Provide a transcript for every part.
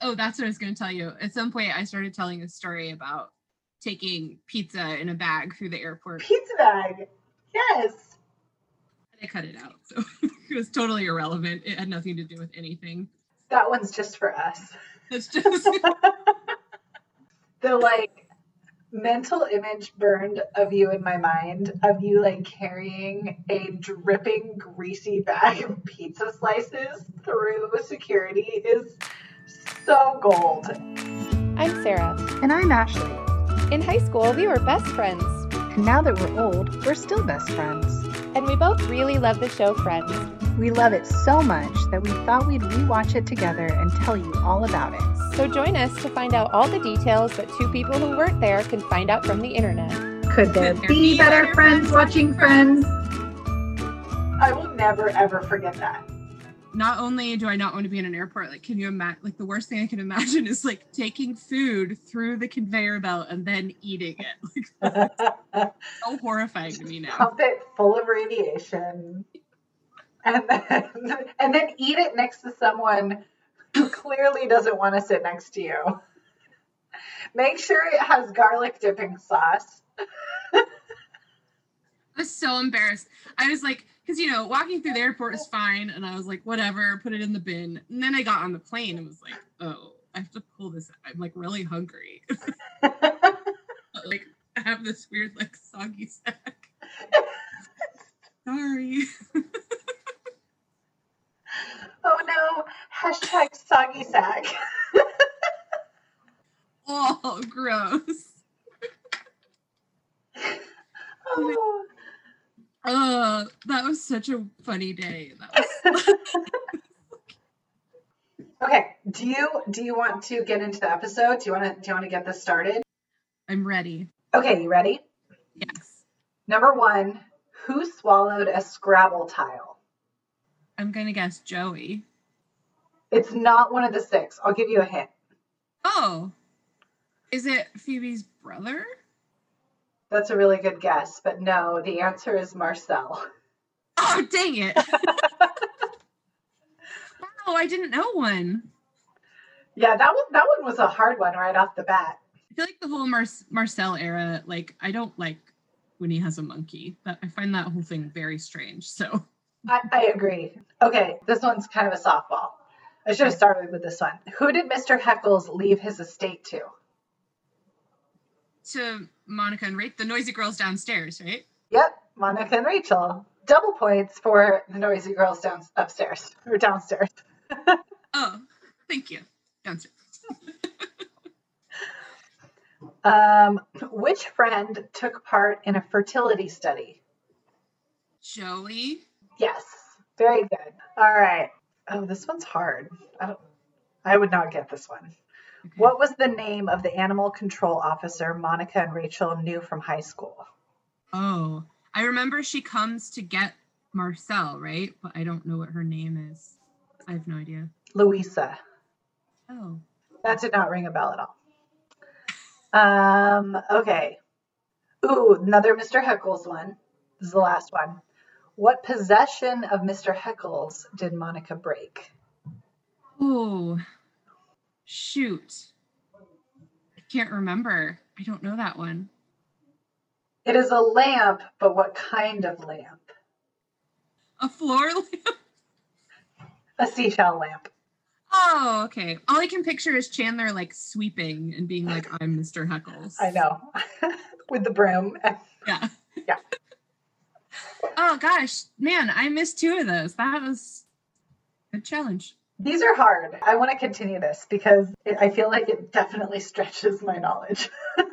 oh, that's what I was going to tell you. At some point, I started telling a story about taking pizza in a bag through the airport. Pizza bag. Yes. I cut it out, so it was totally irrelevant. It had nothing to do with anything. That one's just for us. It's just the like mental image burned of you in my mind of you like carrying a dripping greasy bag of pizza slices through security is so gold. I'm Sarah. And I'm Ashley. In high school, we were best friends. And now that we're old, we're still best friends. And we both really love the show Friends. We love it so much that we thought we'd rewatch it together and tell you all about it. So join us to find out all the details that two people who weren't there can find out from the internet. Could there be better friends watching Friends? I will never ever forget that. Not only do I not want to be in an airport, like, can you imagine? Like, the worst thing I can imagine is like taking food through the conveyor belt and then eating it. Like, so horrifying to me now. Pump it full of radiation. And then and then eat it next to someone who clearly doesn't want to sit next to you. Make sure it has garlic dipping sauce. I was so embarrassed. I was like, because you know, walking through the airport is fine, and I was like, whatever, put it in the bin. And then I got on the plane and was like, oh, I have to pull this. I'm like really hungry. like I have this weird like soggy sack. Sorry. Oh no, hashtag soggy sack. Oh, gross. Oh, Oh, that was such a funny day. That was okay. Do you do you want to get into the episode? Do you want to do you want to get this started? I'm ready. Okay, you ready? Yes. Number one, who swallowed a Scrabble tile? I'm gonna guess Joey. It's not one of the six. I'll give you a hint. Oh. Is it Phoebe's brother? That's a really good guess, but no, the answer is Marcel. Oh, dang it. oh, I didn't know one. Yeah, that one that one was a hard one right off the bat. I feel like the whole Mar- Marcel era, like, I don't like when he has a monkey. That I find that whole thing very strange. So, I, I agree. Okay, this one's kind of a softball. I should have started with this one. Who did Mr. Heckles leave his estate to? To Monica and Rachel, the noisy girls downstairs, right? Yep, Monica and Rachel. Double points for the noisy girls down upstairs or downstairs. Oh, thank you. Downstairs. Um, which friend took part in a fertility study? Joey. Yes, very good. All right. Oh, this one's hard. I don't. I would not get this one. Okay. What was the name of the animal control officer Monica and Rachel knew from high school? Oh, I remember she comes to get Marcel, right? But I don't know what her name is. I have no idea. Louisa. Oh. That did not ring a bell at all. Um, okay. Ooh, another Mr. Heckles one. This is the last one. What possession of Mr. Heckles did Monica break? Oh. Shoot. I can't remember. I don't know that one. It is a lamp, but what kind of lamp? A floor lamp? A seashell lamp. Oh, okay. All I can picture is Chandler like sweeping and being like, I'm Mr. Heckles. I know. With the broom. Yeah. Yeah. Oh gosh, man, I missed two of those. That was a challenge. These are hard. I want to continue this because it, I feel like it definitely stretches my knowledge.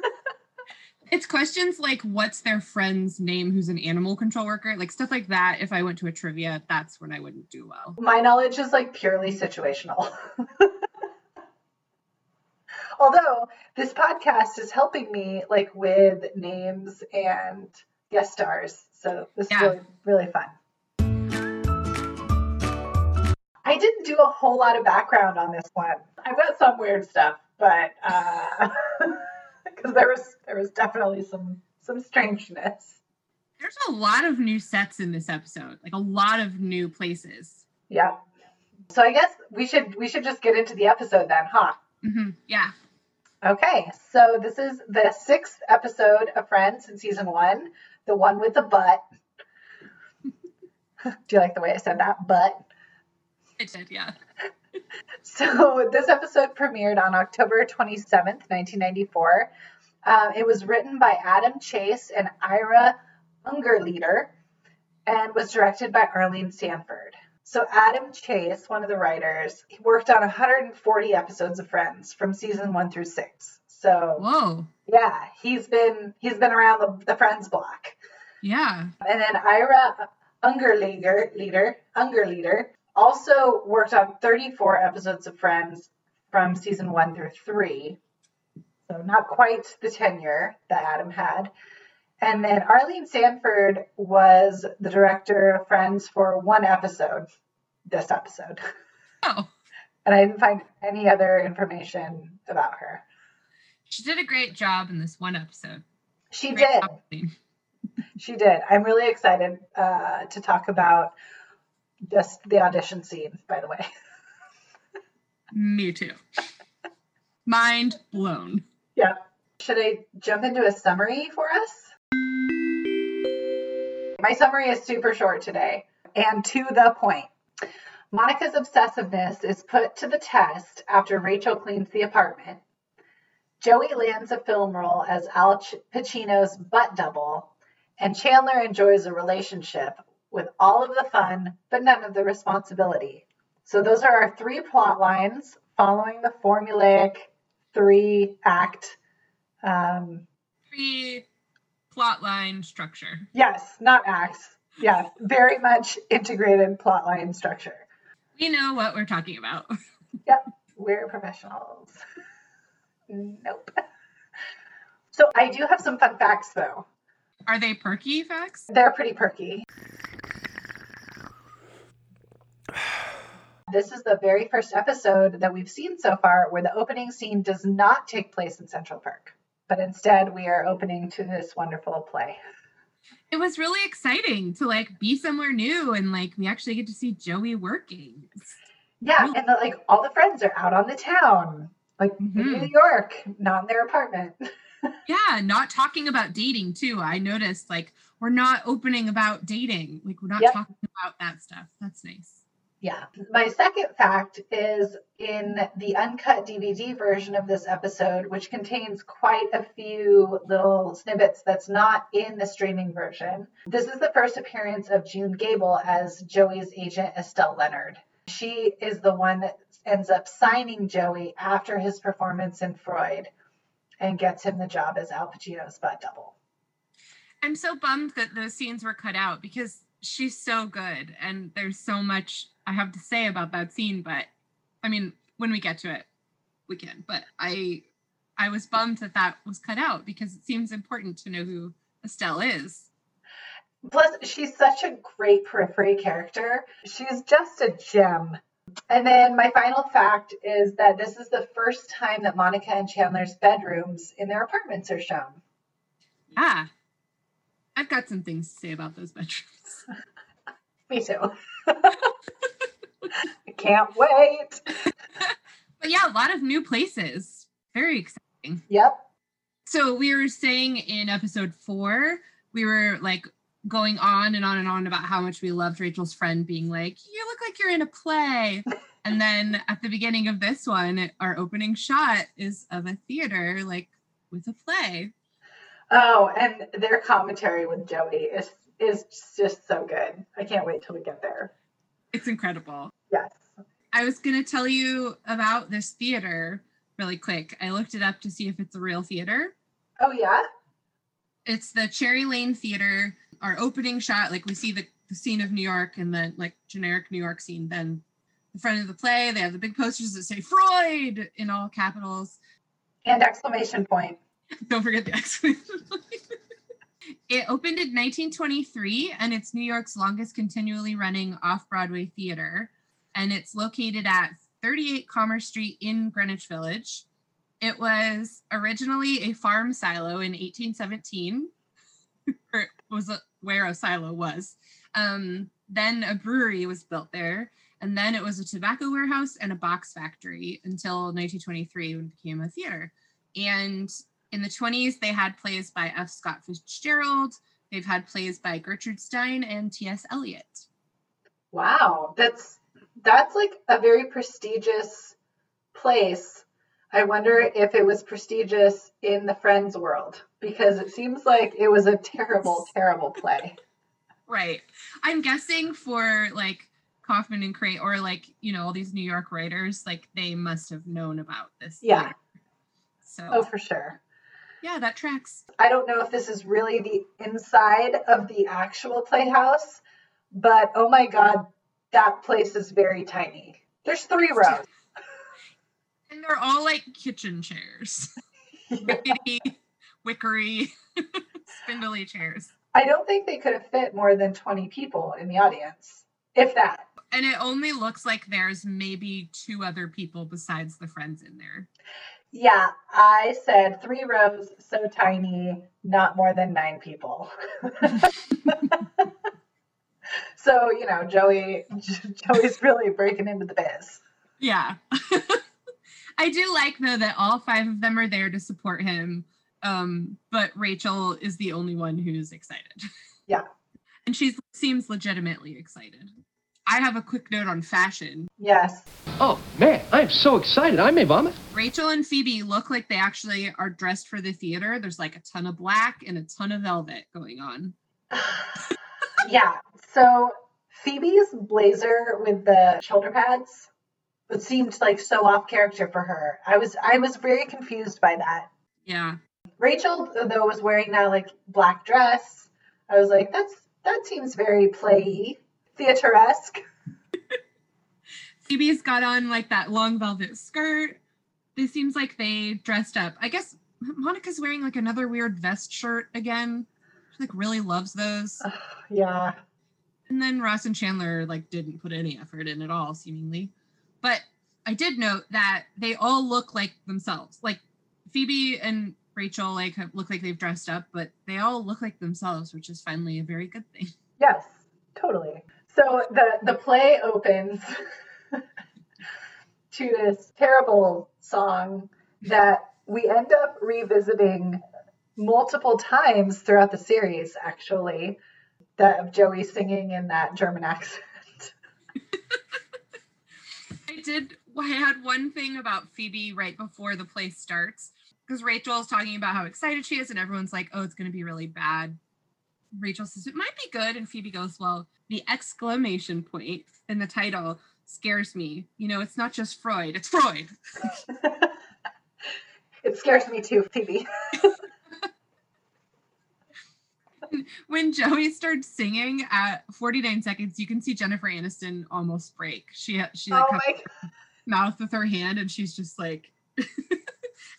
It's questions like what's their friend's name who's an animal control worker? Like stuff like that. If I went to a trivia, that's when I wouldn't do well. My knowledge is like purely situational. Although this podcast is helping me like with names and guest stars. So this Yeah. is really, really fun. I didn't do a whole lot of background on this one. I've got some weird stuff, but because there was there was definitely some some strangeness. There's a lot of new sets in this episode, like a lot of new places. Yeah. So I guess we should we should just get into the episode then, huh? Mm-hmm. Yeah. Okay, so this is the sixth episode of Friends in season one, the one with the butt. Do you like the way I said that? Butt. It did, yeah. So this episode premiered on October 27th, 1994. Um, it was written by Adam Chase and Ira Ungerleider and was directed by Arlene Sanford. So Adam Chase, one of the writers, he worked on 140 episodes of Friends from season one through six. So Whoa. yeah, he's been he's been around the, the Friends block. Yeah. And then Ira Ungerleider, leader, Ungerleider, also worked on 34 episodes of Friends from season one through three. So not quite the tenure that Adam had. And then Arlene Sanford was the director of Friends for one episode, this episode. Oh, And I didn't find any other information about her. she did a great job in this one episode. She Great did. acting. She did. I'm really excited uh, to talk about just the audition scene, by the way. Me too. Mind blown. Yeah. Should I jump into a summary for us? My summary is super short today and to the point. Monica's obsessiveness is put to the test after Rachel cleans the apartment. Joey lands a film role as Al Pacino's butt double, and Chandler enjoys a relationship with all of the fun but none of the responsibility. So, those are our three plot lines following the formulaic three act um, Pre plotline structure. yes not acts yeah very much integrated plotline structure We know what we're talking about. Yep, we're professionals nope so i do have some fun facts though Are they perky facts? they're pretty perky this is the very first episode that we've seen so far where the opening scene does not take place in central park but instead we are opening to this wonderful play It was really exciting to like be somewhere new and like we actually get to see Joey working. Yeah, and the, like all the friends are out on the town, like in Mhm. New York, not in their apartment. Yeah, not talking about dating too. I noticed like we're not opening about dating. Like we're not Yep. talking about that stuff. That's nice. Yeah. My second fact is in the uncut DVD version of this episode, which contains quite a few little snippets that's not in the streaming version. This is the first appearance of June Gable as Joey's agent Estelle Leonard. She is the one that ends up signing Joey after his performance in Freud and gets him the job as Al Pacino's butt double. I'm so bummed that those scenes were cut out because she's so good and there's so much I have to say about that scene, but I mean, when we get to it, we can. But I I was bummed that that was cut out because it seems important to know who Estelle is. Plus, she's such a great periphery character. She's just a gem. And then my final fact is that this is the first time that Monica and Chandler's bedrooms in their apartments are shown. Yeah. I've got some things to say about those bedrooms. Me too. I can't wait. But yeah, a lot of new places. Very exciting. Yep. So we were saying in episode four, we were like going on and on and on about how much we loved Rachel's friend being like, You look like you're in a play. And then at the beginning of this one, our opening shot is of a theater, like with a play. Oh, and their commentary with Joey is is just so good. I can't wait till we get there. It's incredible. Yes. I was going to tell you about this theater really quick. I looked it up to see if it's a real theater. Oh yeah. it's the Cherry Lane Theater. Our opening shot, like we see the, the scene of New York and then like generic New York scene. Then the front of the play, they have the big posters that say Freud in all capitals. And exclamation point. Don't forget the exclamation point. It opened in 1923 and it's New York's longest continually running off Broadway theater. And it's located at 38 Commerce Street in Greenwich Village. It was originally a farm silo in 1817, or was a, where a silo was. Um, then a brewery was built there. And then it was a tobacco warehouse and a box factory until 1923 when it became a theater. And in the 20s, they had plays by F. Scott Fitzgerald. They've had plays by Gertrude Stein and T.S. Eliot. Wow, that's that's like a very prestigious place. I wonder if it was prestigious in the Friends world because it seems like it was a terrible, terrible play. Right. I'm guessing for like Kaufman and Crane or like, you know, all these New York writers, like they must have known about this. Yeah. theater. So Oh, for sure. Yeah, that tracks. I don't know if this is really the inside of the actual playhouse, but oh my god, that place is very tiny. There's three rows. And they're all like kitchen chairs. Rickety, wickery, spindly chairs. I don't think they could have fit more than 20 people in the audience, if that. And it only looks like there's maybe two other people besides the friends in there. Yeah, I said three rows, so tiny, not more than nine people. so, you know, Joey Joey's really breaking into the biz. Yeah. I do like though that all five of them are there to support him. Um, but Rachel is the only one who's excited. Yeah. And she seems legitimately excited. I have a quick note on fashion. Yes. Oh, man, I'm so excited. I may vomit. Rachel and Phoebe look like they actually are dressed for the theater. There's like a ton of black and a ton of velvet going on. yeah. So Phoebe's blazer with the shoulder pads it seemed like so off character for her. I was I was very confused by that. Yeah. Rachel though was wearing that like black dress. I was like, that's that seems very play theateresque. Phoebe's got on like that long velvet skirt. It seems like they dressed up. I guess Monica's wearing like another weird vest shirt again. She like really loves those. Yeah. And then Ross and Chandler like didn't put any effort in at all, seemingly. But I did note that they all look like themselves. Like Phoebe and Rachel like have, look like they've dressed up, but they all look like themselves, which is finally a very good thing. Yes, totally. So the the play opens to this terrible song that we end up revisiting multiple times throughout the series actually that of Joey singing in that German accent. I did. I had one thing about Phoebe right before the play starts because Rachel is talking about how excited she is, and everyone's like, "Oh, it's going to be really bad." Rachel says it might be good, and Phoebe goes, "Well, the exclamation point in the title scares me. You know, it's not just Freud; it's Freud." it scares me too, Phoebe. when Joey starts singing at 49 seconds, you can see Jennifer Aniston almost break. She she like oh my mouth with her hand, and she's just like.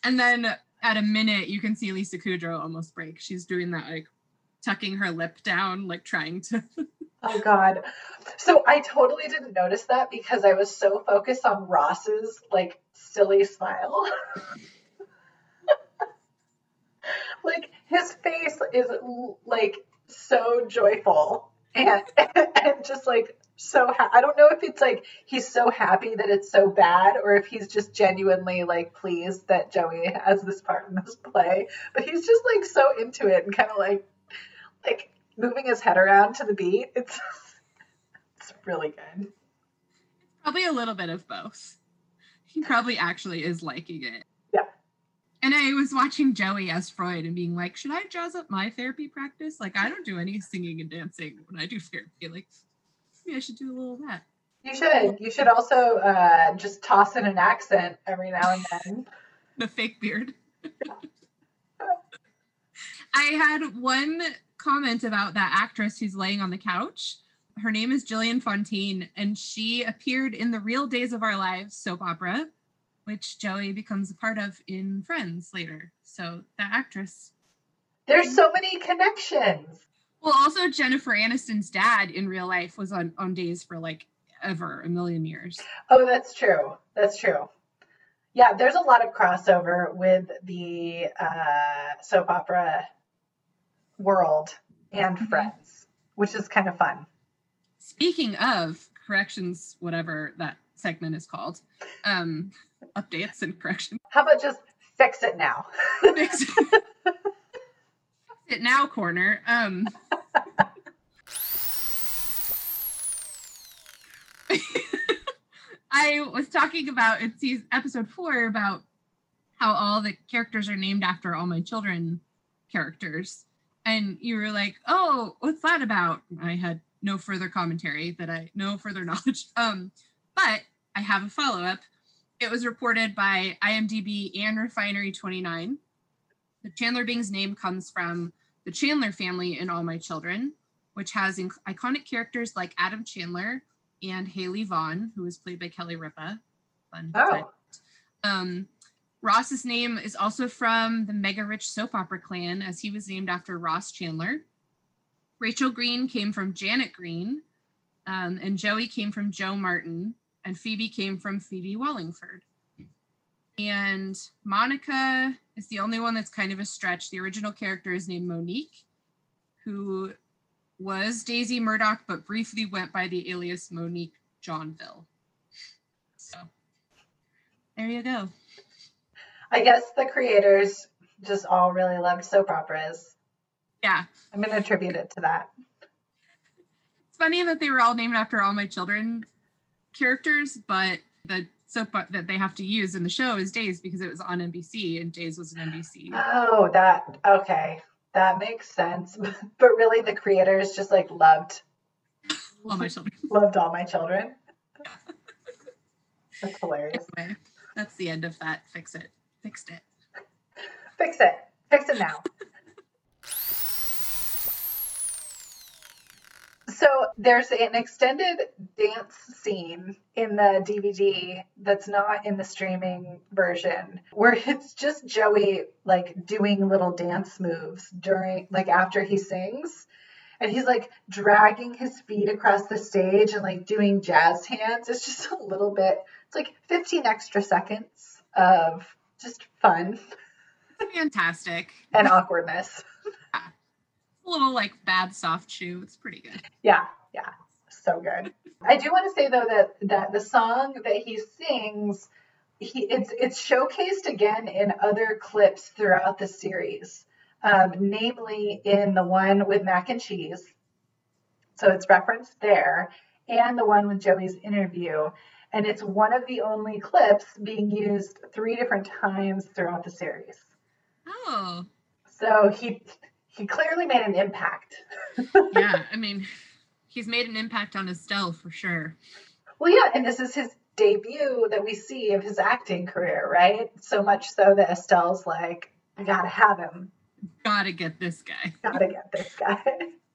and then at a minute, you can see Lisa Kudrow almost break. She's doing that like tucking her lip down, like trying to. Oh God. So I totally didn't notice that because I was so focused on Ross's like silly smile. like his face is like so joyful and and just like so ha- I don't know if it's like he's so happy that it's so bad or if he's just genuinely like pleased that Joey has this part in this play, but he's just like so into it and kind of like like moving his head around to the beat. It's it's really good. Probably a little bit of both. He probably actually is liking it. Yeah. And I was watching Joey as Freud and being like, should I jazz up my therapy practice? Like, I don't do any singing and dancing when I do therapy. Like, maybe I should do a little of that. You should. You should also uh, just toss in an accent every now and then. The fake beard. I had one comment about that actress who's laying on the couch. Her name is Gillian Fontaine, and she appeared in the Real Days of Our Lives soap opera, which Joey becomes a part of in Friends later. So that actress. There's so many connections. Well, also Jennifer Aniston's dad in real life was on on Days for like ever a million years. Oh, that's true. That's true. Yeah, there's a lot of crossover with the uh, soap opera world and Friends, which is kind of fun. Speaking of corrections, whatever that segment is called, um, updates and corrections. How about just fix it now? Fix it now corner. Um, I was talking about it's episode four about how all the characters are named after all my children characters. And you were like, oh, what's that about? I had no further commentary that I no further knowledge. Um, but I have a follow-up. It was reported by IMDb and Refinery 29. The Chandler Bing's name comes from the Chandler family in All My Children, which has inc- iconic characters like Adam Chandler and Hayley Vaughan, who was played by Kelly Ripa. Fun. Oh. Um, Ross's name is also from the mega rich soap opera clan, as he was named after Ross Chandler. Rachel Green came from Janet Green, um, and Joey came from Joe Martin, and Phoebe came from Phoebe Wallingford. And Monica is the only one that's kind of a stretch. The original character is named Monique, who was Daisy Murdoch, but briefly went by the alias Monique Johnville. So there you go. I guess the creators just all really loved soap operas. Yeah. I'm going to attribute it to that. It's funny that they were all named after all my children characters, but the soap that they have to use in the show is Days because it was on NBC and Days was an NBC. Oh, that okay. That makes sense. But really the creators just like loved All my children. loved all my children. That's hilarious. Anyway, that's the end of that. Fix it. Fixed it. Fix it. Fix it now. So there's an extended dance scene in the DVD that's not in the streaming version where it's just Joey like doing little dance moves during like after he sings and he's like dragging his feet across the stage and like doing jazz hands. It's just a little bit it's like 15 extra seconds of just fun Fantastic. and awkwardness. A little like bad soft shoe. It's pretty good. Yeah, yeah, so good. I do want to say though that that the song that he sings, he it's it's showcased again in other clips throughout the series, um, namely in the one with mac and cheese. So it's referenced there, and the one with Joey's interview, and it's one of the only clips being used three different times throughout the series. Oh, So he he clearly made an impact. yeah. I mean, he's made an impact on Estelle for sure. Well, yeah, and this is his debut that we see of his acting career, right? So much so that Estelle's like, I gotta have him. Gotta get this guy. Gotta get this guy.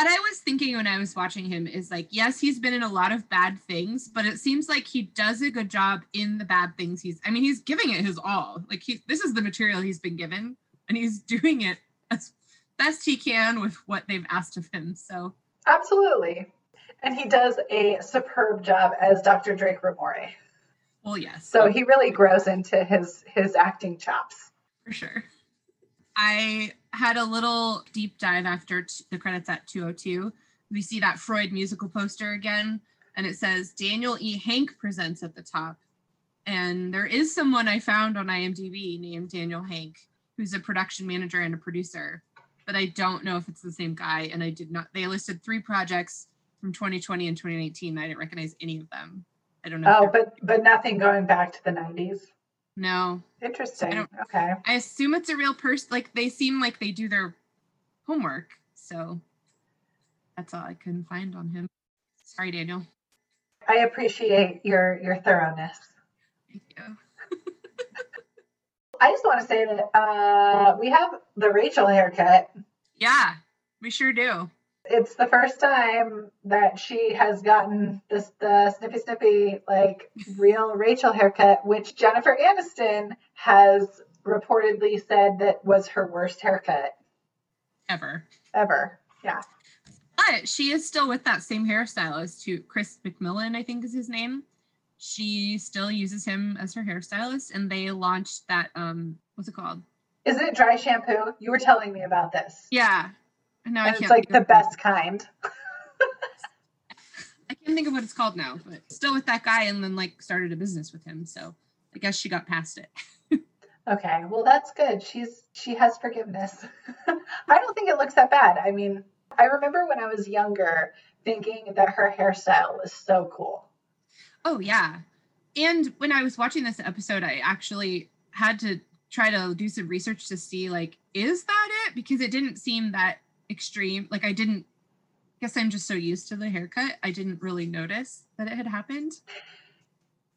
What I was thinking when I was watching him is like, yes, he's been in a lot of bad things, but it seems like he does a good job in the bad things he's I mean, he's giving it his all. Like he this is the material he's been given, and he's doing it as best he can with what they've asked of him. So Absolutely. And he does a superb job as Dr. Drake Ramore. well yes. So he really grows into his his acting chops. for sure. I had a little deep dive after t- the credits at 202. We see that Freud musical poster again, and it says Daniel E. Hank presents at the top. And there is someone I found on IMDb named Daniel Hank, who's a production manager and a producer, but I don't know if it's the same guy. And I did not, they listed three projects from 2020 and 2018. I didn't recognize any of them. I don't know. Oh, but but nothing going back to the 90s. No, Interesting. Okay. I assume it's a real person. Like they seem like they do their homework. So that's all I couldn't find on him. Sorry, Daniel. I appreciate your your thoroughness. Thank you. I just want to say that uh, we have the Rachel haircut. Yeah, we sure do. It's the first time that she has gotten this the snippy snippy like real Rachel haircut, which Jennifer Aniston has reportedly said that was her worst haircut Ever. ever. Yeah. But she is still with that same hairstylist who Chris McMillan, I think is his name. She still uses him as her hairstylist and they launched that um what's it called? Is it dry shampoo? You were telling me about this. Yeah. And I and can't it's like the best kind. I can't think of what it's called now, but still with that guy, and then like started a business with him. So I guess she got past it. Okay, well that's good. She's she has forgiveness. I don't think it looks that bad. I mean, I remember when I was younger thinking that her hairstyle was so cool. Oh yeah. And when I was watching this episode, I actually had to try to do some research to see like, is that it? Because it didn't seem that extreme. Like I didn't guess I'm just so used to the haircut. I didn't really notice that it had happened.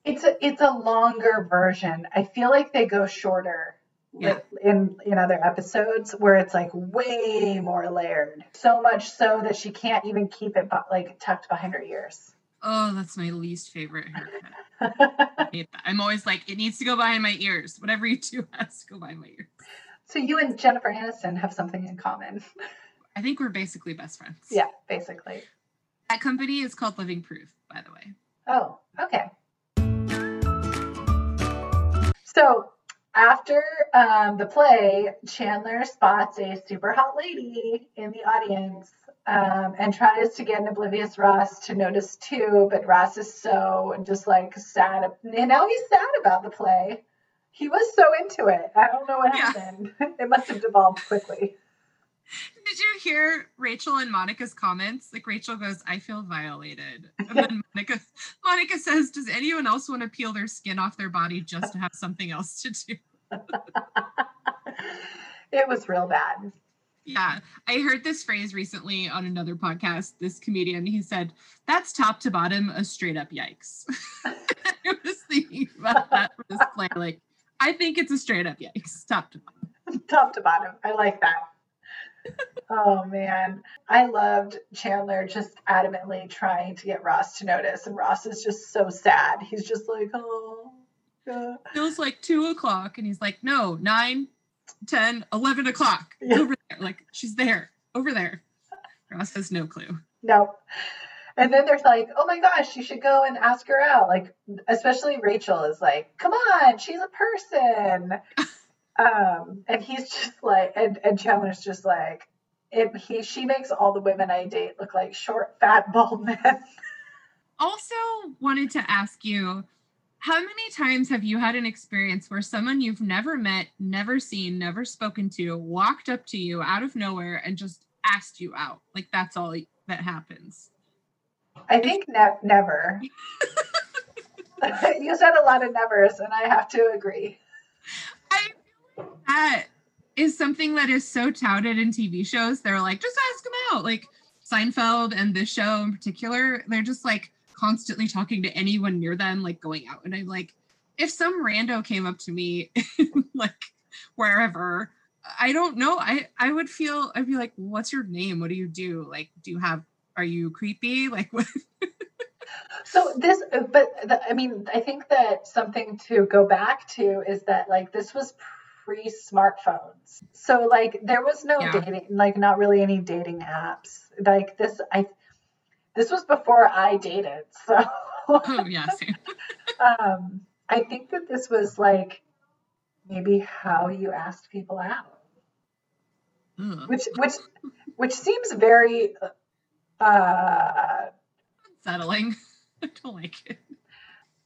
It's a it's a longer version. I feel like they go shorter Yeah. with- in in other episodes where it's like way more layered. So much so that she can't even keep it like tucked behind her ears. Oh, that's my least favorite haircut. I'm always like, it needs to go behind my ears. Whatever you do has to go behind my ears. so you and Jennifer Aniston have something in common. I think we're basically best friends. Yeah, basically. That company is called Living Proof, by the way. Oh, okay. So after um, the play, Chandler spots a super hot lady in the audience um, and tries to get an oblivious Ross to notice too, but Ross is so just like sad. And now he's sad about the play. He was so into it. I don't know what Yeah. happened. It must have devolved quickly. Did you hear Rachel and Monica's comments? Like Rachel goes, "I feel violated," and then Monica, Monica says, "Does anyone else want to peel their skin off their body just to have something else to do?" It was real bad. Yeah, I heard this phrase recently on another podcast. This comedian, he said, "That's top to bottom a straight up yikes." I was thinking about that for this play. Like, I think it's a straight up yikes, top to bottom. top to bottom. I like that. Oh man, I loved Chandler just adamantly trying to get Ross to notice, and Ross is just so sad. He's just like, oh. uh." feels like two o'clock and he's like no nine ten eleven o'clock Yeah. over there like she's there over there ross has no clue No. And then there's like, oh my gosh, you should go and ask her out. Like, especially Rachel is like, come on, she's a person. um, and he's just like, and, and Chandler's just like, it, he, she makes all the women I date look like short, fat, bald men. also wanted to ask you how many times have you had an experience where someone you've never met never seen never spoken to walked up to you out of nowhere and just asked you out like that's all that happens I think ne- never. you said a lot of nevers, and I have to agree. I that is something that is so touted in TV shows. They're like, just ask them out. Like Seinfeld and this show in particular, they're just like constantly talking to anyone near them, like going out. And I'm like, if some rando came up to me, like wherever, I don't know. I I would feel I'd be like, what's your name? What do you do? Like, do you have? Are you creepy? Like, what? So this, but the, I mean, I think that something to go back to is that like this was pre-smartphones, so like there was no Yeah. dating, like not really any dating apps. Like this, I this was before I dated, so Oh yeah, um, I think that this was like maybe how you asked people out, Ugh. which which which seems very uh Unsettling. I don't like it.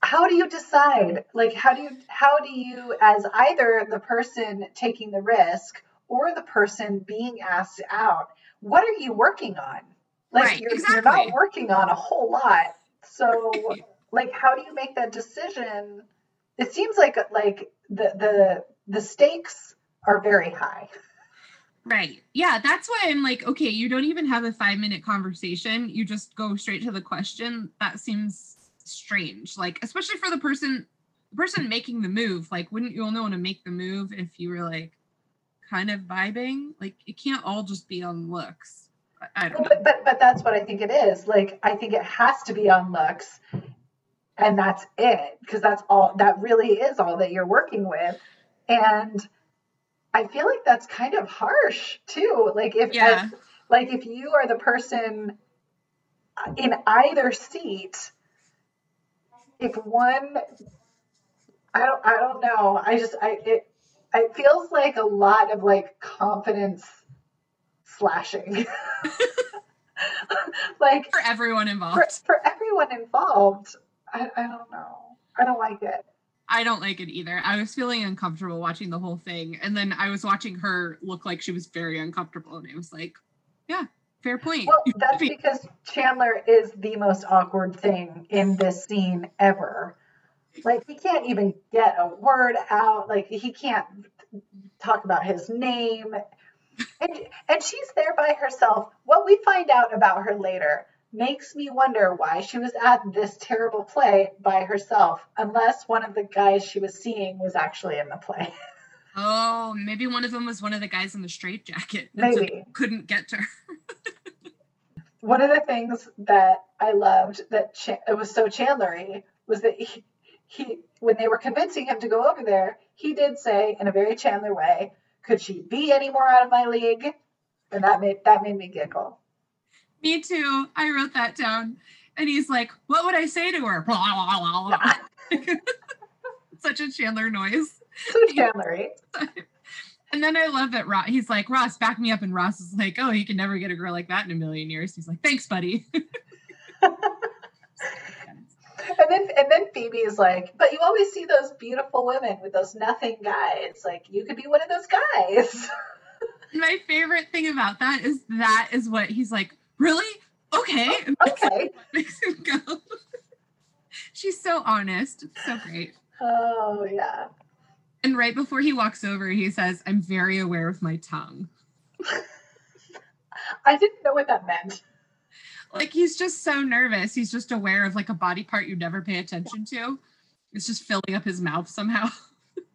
How do you decide like how do you how do you as either the person taking the risk or the person being asked out what are you working on like Right, you're, you're not working on a whole lot so like how do you make that decision it seems like like the the the stakes are very high Right. Yeah, that's why I'm like, okay, you don't even have a five minute conversation. You just go straight to the question. That seems strange. Like, especially for the person the person making the move. Like, wouldn't you only want to make the move if you were like kind of vibing? Like, it can't all just be on looks. I, I don't know. but, but but that's what i think it is like i think it has to be on looks and that's it because that's all that really is all that you're working with and i feel like that's kind of harsh too like if Yeah. as- like if you are the person uh, in either seat if one i don't i don't know i just i it it feels like a lot of like confidence slashing like For everyone for, involved. for everyone involved, I, I don't know. I don't like it. I don't like it either. I was feeling uncomfortable watching the whole thing. And then I was watching her look like she was very uncomfortable. And it was like, yeah, fair point. Well, that's because Chandler is the most awkward thing in this scene ever. Like he can't even get a word out. Like he can't talk about his name. And and she's there by herself. What we find out about her later makes me wonder why she was at this terrible play by herself, unless one of the guys she was seeing was actually in the play. oh, maybe one of them was one of the guys in the straight jacket. Maybe. couldn't get to her. One of the things that I loved that Ch- it was so Chandlery was that he, he, when they were convincing him to go over there, he did say in a very Chandler way, "Could she be any more out of my league?" And that made that made me giggle. Me too. I wrote that down. And he's like, what would I say to her? Such a Chandler noise. So Chandlery. And then I love that Ross, he's like, Ross, back me up. And Ross is like, oh, you can never get a girl like that in a million years. He's like, thanks, buddy. And then and then Phoebe is like, "But you always see those beautiful women with those nothing guys. Like you could be one of those guys." My favorite thing about that is that is what he's like, really? Okay. That's okay. makes him go. She's so honest. It's so great. Oh yeah. And right before he walks over, he says, I'm very aware of my tongue. I didn't know what that meant. Like he's just so nervous. He's just aware of like a body part you never pay attention to. It's just filling up his mouth somehow.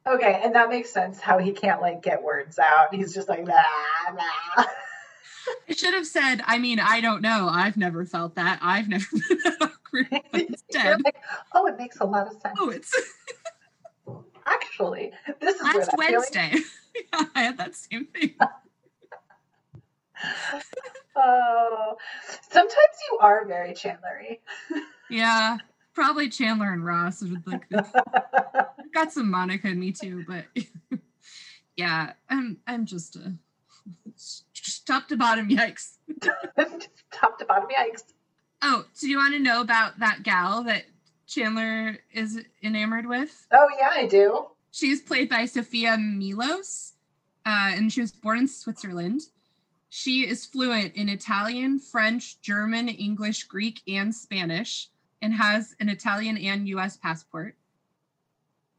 Okay, and that makes sense how he can't like get words out. He's just like blah, blah. I should have said, I mean, I don't know. I've never felt that. I've never been that awkward. Instead, like, oh, it makes a lot of sense. oh, it's Actually, this is last Wednesday. yeah, I had that same thing. Oh, sometimes you are very Chandlery. Yeah, probably Chandler and Ross would like got some Monica in me too, but yeah, I'm I'm just a just top to bottom yikes. Top to bottom, yikes. Oh, so you want to know about that gal that Chandler is enamored with? Oh yeah, I do. She's played by Sofia Milos, uh, and she was born in Switzerland. She is fluent in Italian, French, German, English, Greek, and Spanish, and has an Italian and US passport.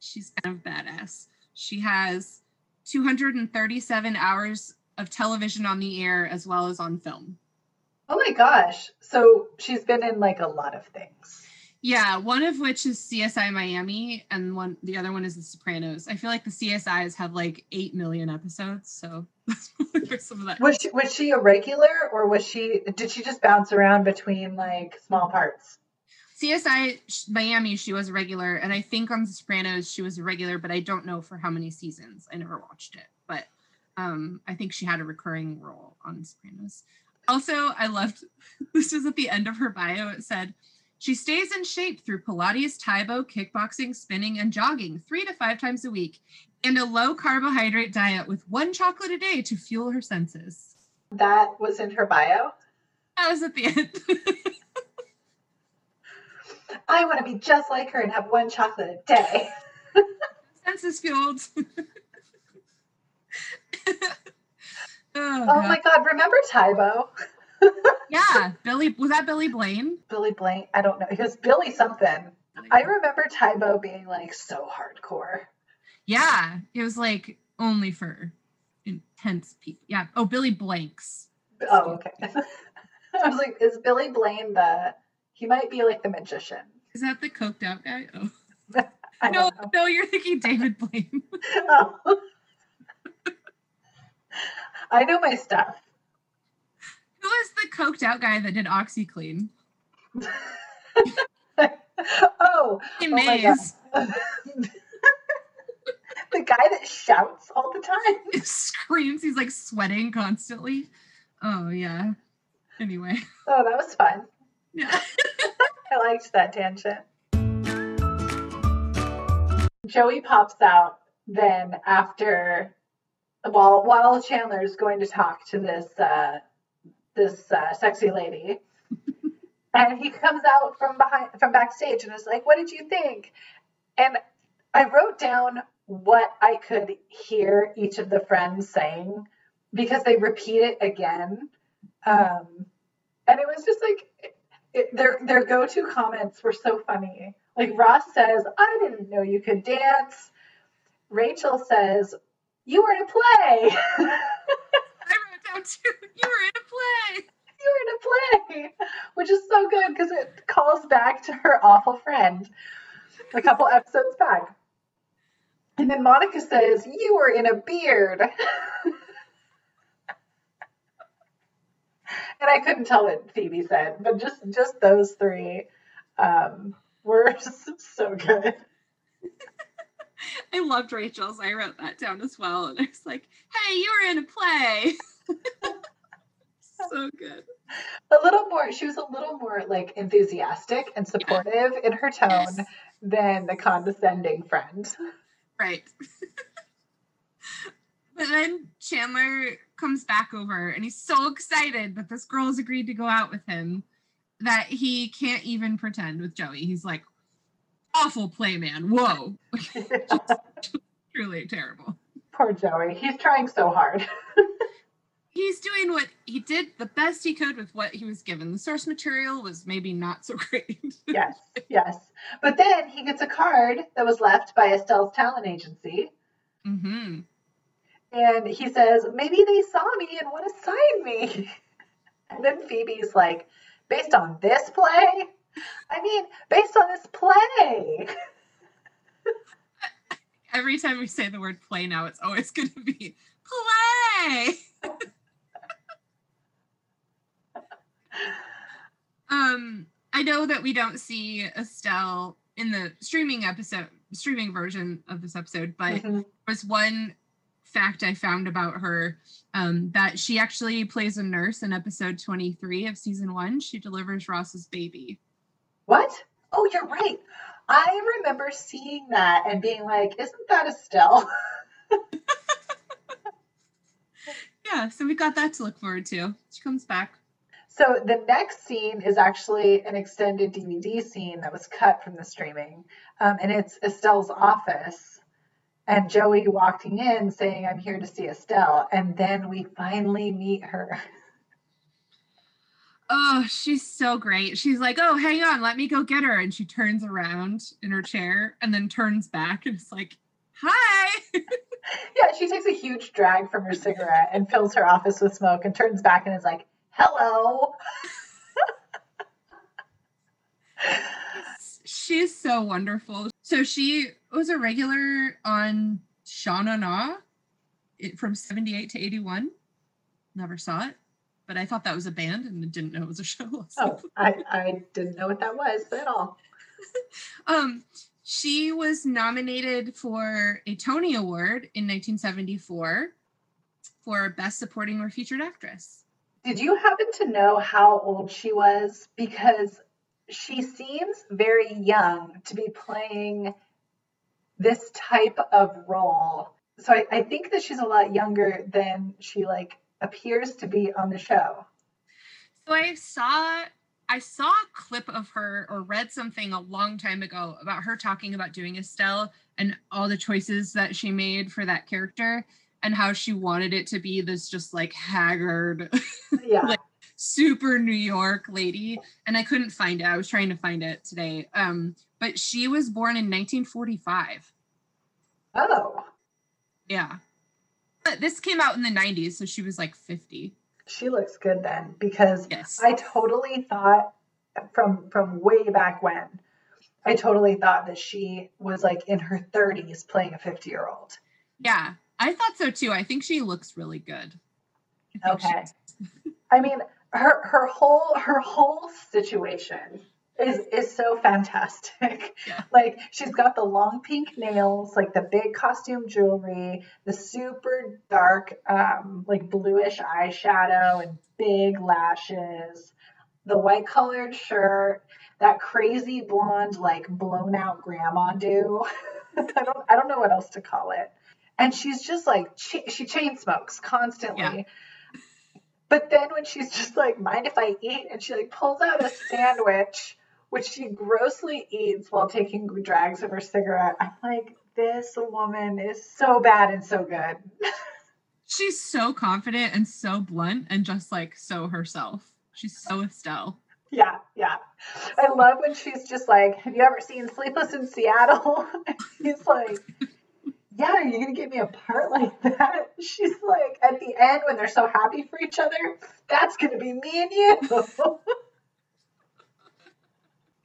She's kind of badass. She has 237 hours of television on the air as well as on film. Oh my gosh. So she's been in like a lot of things. Yeah, one of which is CSI Miami, and one the other one is The Sopranos. I feel like the CSIs have like eight million episodes, so some of that. Was she, was she a regular or was she did she just bounce around between like small parts? CSI Miami, she was a regular, and I think on The Sopranos she was a regular, but I don't know for how many seasons. I never watched it, but um, I think she had a recurring role on The Sopranos. Also, I loved this was at the end of her bio. It said she stays in shape through Pilates, Tae Bo, kickboxing, spinning, and jogging three to five times a week, and a low carbohydrate diet with one chocolate a day to fuel her senses. That was in her bio. That was at the end. I want to be just like her and have one chocolate a day. senses fueled. oh, Oh my god, remember Tae Bo? Yeah, Billy was that Billy Blaine? Billy Blaine, I don't know. He was Billy something. I remember Tae Bo being like so hardcore. Yeah, it was like only for intense people. Yeah. Oh, Billy Blanks. Oh, okay. I was like, is Billy Blaine the he might be like the magician. Is that the coked out guy? Oh no, no, you're thinking David Blaine. Oh. I know my stuff. Who was the coked out guy that did OxiClean? oh, Hey, Oh Maze the guy that shouts all the time. He screams. He's like sweating constantly. Oh yeah. Anyway, Oh, that was fun. yeah. I liked that tangent. Joey pops out then after while while Chandler's going to talk to this uh this uh, sexy lady. and he comes out from behind from backstage and is like, "What did you think?" And I wrote down what I could hear each of the friends saying because they repeat it again. Um, and it was just like it, their their go-to comments were so funny. Like Ross says, "I didn't know you could dance." Rachel says, "You were a play." I wrote down too. You were in a play. you were in a play, which is so good because it calls back to her awful friend a couple episodes back. And then Monica says, You were in a beard. and I couldn't tell what Phoebe said, but just just those three um, were so good. I loved Rachel's. I wrote that down as well. And I was like, hey, you were in a play. so good. A little more, she was a little more like enthusiastic and supportive in her tone Yes. than the condescending friend. Right. but then Chandler comes back over and he's so excited that this girl has agreed to go out with him that he can't even pretend with Joey. He's like, awful play man. Whoa. Truly terrible. Poor Joey. He's trying so hard. He's doing what he did the best he could with what he was given. The source material was maybe not so great. yes, yes. But then he gets a card that was left by Estelle's talent agency. hmm And he says, maybe they saw me and want to sign me. And then Phoebe's like, based on this play? I mean, based on this play. Every time we say the word play now, it's always going to be play. Um, I know that we don't see Estelle in the streaming episode, streaming version of this episode, but Mhm. was one fact I found about her um, that she actually plays a nurse in episode 23 of season one. She delivers Ross's baby. What? Oh, you're right. I remember seeing that and being like, isn't that Estelle? Yeah, so we got that to look forward to. She comes back. So the next scene is actually an extended DVD scene that was cut from the streaming, um, and it's Estelle's office, and Joey walking in saying, "I'm here to see Estelle," and then we finally meet her. Oh, she's so great. She's like, oh, hang on, let me go get her. And she turns around in her chair and then turns back and it's like, hi. Yeah, she takes a huge drag from her cigarette and fills her office with smoke, and turns back and is like, "Hello." she's so wonderful. So she was a regular on Sha Na Na from 78 to 81. Never saw it, but I thought that was a band and didn't know it was a show. Oh, I, I didn't know what that was at all. Um, she was nominated for a Tony Award in 1974 for Best Supporting or Featured Actress. Did you happen to know how old she was? Because she seems very young to be playing this type of role. So I, I think that she's a lot younger than she like appears to be on the show. So I saw I saw a clip of her or read something a long time ago about her talking about doing Estelle and all the choices that she made for that character and how she wanted it to be this just like haggard Yeah. Like- super New York lady and I couldn't find it. I was trying to find it today. Um but she was born in 1945. oh, Yeah. But this came out in the 90s so she was like 50. she looks good then because Yes. I totally thought from from way back when, I totally thought that she was like in her 30s playing a 50 year old. Yeah, I thought so too. I think she looks really good. I Okay. I mean, her her whole her whole situation is is so fantastic. Yeah. Like she's got the long pink nails, like the big costume jewelry, the super dark um like bluish eyeshadow and big lashes, the white colored shirt, that crazy blonde like blown out grandma do. I don't I don't know what else to call it. And she's just like she, she chain smokes constantly. Yeah. But then when she's just like, mind if I eat? And she like pulls out a sandwich, which she grossly eats while taking drags of her cigarette. I'm like, this woman is so bad and so good. She's so confident and so blunt and just like so herself. She's so Estelle. Yeah, yeah. I love when she's just like, Have you ever seen Sleepless in Seattle? He's like, Yeah, are you gonna give me a part like that? She's like, at the end when they're so happy for each other, that's gonna be me and you.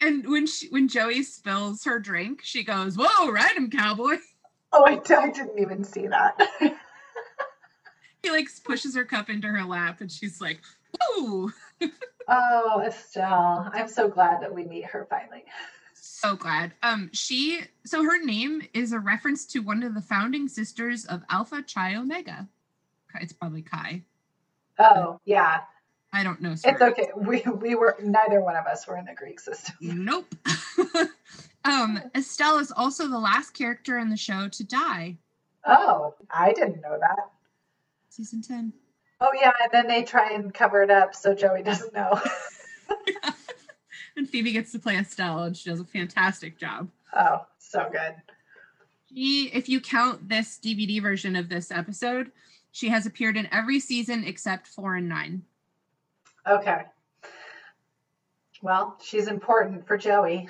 And when she when Joey spills her drink, she goes, "Whoa, ride him, cowboy!" oh, I, I didn't even see that. He like pushes her cup into her lap, and she's like, "Whoa!" oh, Estelle. I'm so glad that we meet her finally. So glad. Um, she so her name is a reference to one of the founding sisters of Alpha Chi Omega. It's probably Chi. Oh, yeah. I don't know. It's okay. We we were neither one of us were in the Greek system. Nope. um, Estelle is also the last character in the show to die. Oh, I didn't know that. Season 10. Oh yeah, and then they try and cover it up so Joey doesn't know. and Phoebe gets to play Estelle, and she does a fantastic job. oh, so good. She, if you count this DVD version of this episode, she has appeared in every season except four and nine. Okay. Well, she's important for Joey.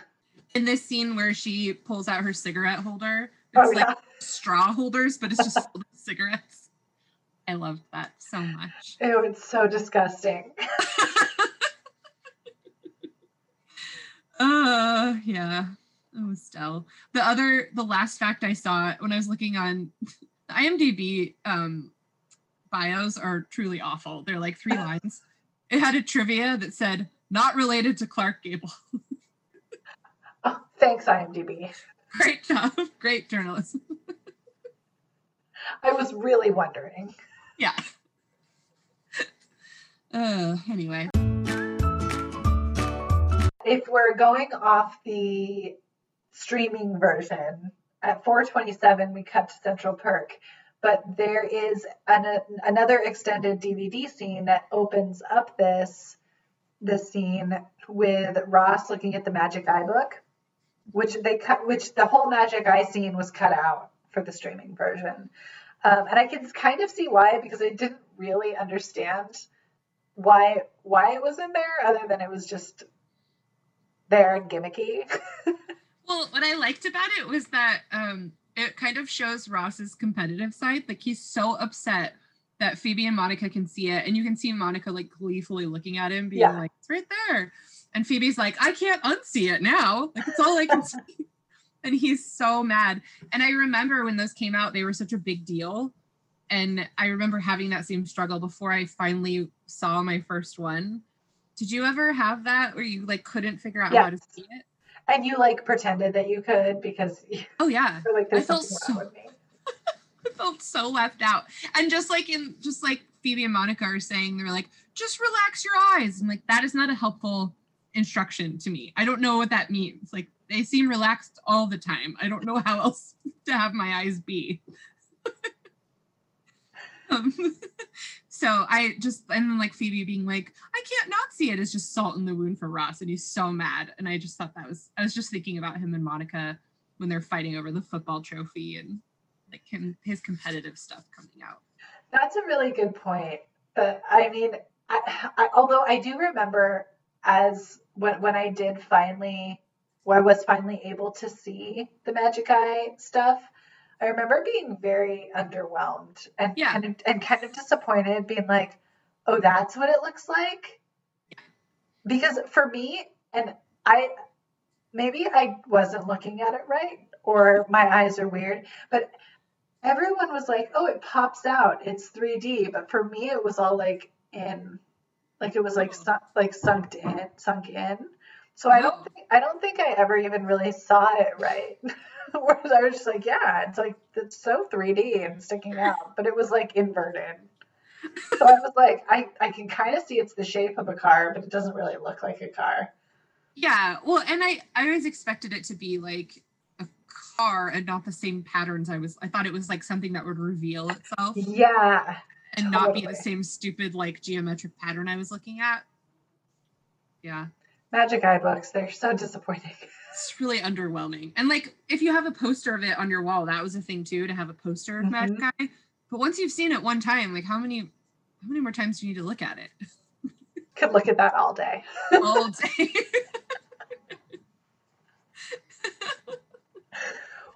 In this scene where she pulls out her cigarette holder, Oh it's like straw holders, but it's just cigarettes. I loved that so much. Ew, it's so disgusting. Uh, yeah. Oh, Estelle. The other, the last fact I saw when I was looking on IMDb, um, bios are truly awful. They're like three lines. It had a trivia that said, not related to Clark Gable. Oh, thanks, IMDb. Great job. Great journalism. I was really wondering. Yeah. Uh, anyway. If we're going off the streaming version, at 427 we cut to Central Perk, but there is an, another extended DVD scene that opens up this this scene with Ross looking at the Magic Eye book, which they cut, which the whole Magic Eye scene was cut out for the streaming version, um, and I can kind of see why because I didn't really understand why why it was in there other than it was just there and gimmicky. Well, what I liked about it was that um, it kind of shows Ross's competitive side. Like he's so upset that Phoebe and Monica can see it, and you can see Monica like gleefully looking at him, being Yeah. like, "It's right there," and Phoebe's like, "I can't unsee it now. Like it's all I can see." And he's so mad. And I remember when those came out, they were such a big deal. And I remember having that same struggle before I finally saw my first one. Did you ever have that where you like couldn't figure out how to see it? and you like pretended that you could because Oh yeah. were like, I felt so- I felt so left out. And just like in just like Phoebe and Monica are saying, they're like, just relax your eyes. And like that is not a helpful instruction to me. I don't know what that means. Like they seem relaxed all the time. I don't know how else to have my eyes be. um, so I just and then like Phoebe being like, I can't not see it is just salt in the wound for Ross, and he's so mad. And I just thought that was I was just thinking about him and Monica when they're fighting over the football trophy and like him his competitive stuff coming out. That's a really good point. But I mean, I, I, although I do remember as when when I did finally, when I was finally able to see the Magic Eye stuff, I remember being very underwhelmed and Yeah. kind of and kind of disappointed, being like, "Oh, that's what it looks like." Because for me, and I maybe I wasn't looking at it right, or my eyes are weird, but everyone was like, "Oh, it pops out. It's 3D." But for me, it was all like in, like it was like sunk, like sunk in, sunk in. So I don't think I don't think I ever even really saw it right. Whereas I was just like, "Yeah, it's like it's so 3D and sticking out," but it was like inverted. So I was like, I I can kind of see it's the shape of a car, but it doesn't really look like a car. Yeah, well, and I I always expected it to be like a car and not the same patterns. I was I thought it was like something that would reveal itself. Yeah, and not be the same stupid like geometric pattern I was looking at. Yeah. Magic eye books, they're so disappointing. It's really underwhelming. And like if you have a poster of it on your wall, that was a thing too to have a poster of Magic mm-hmm. Eye. But once you've seen it one time, like how many how many more times do you need to look at it? Could look at that all day. All day.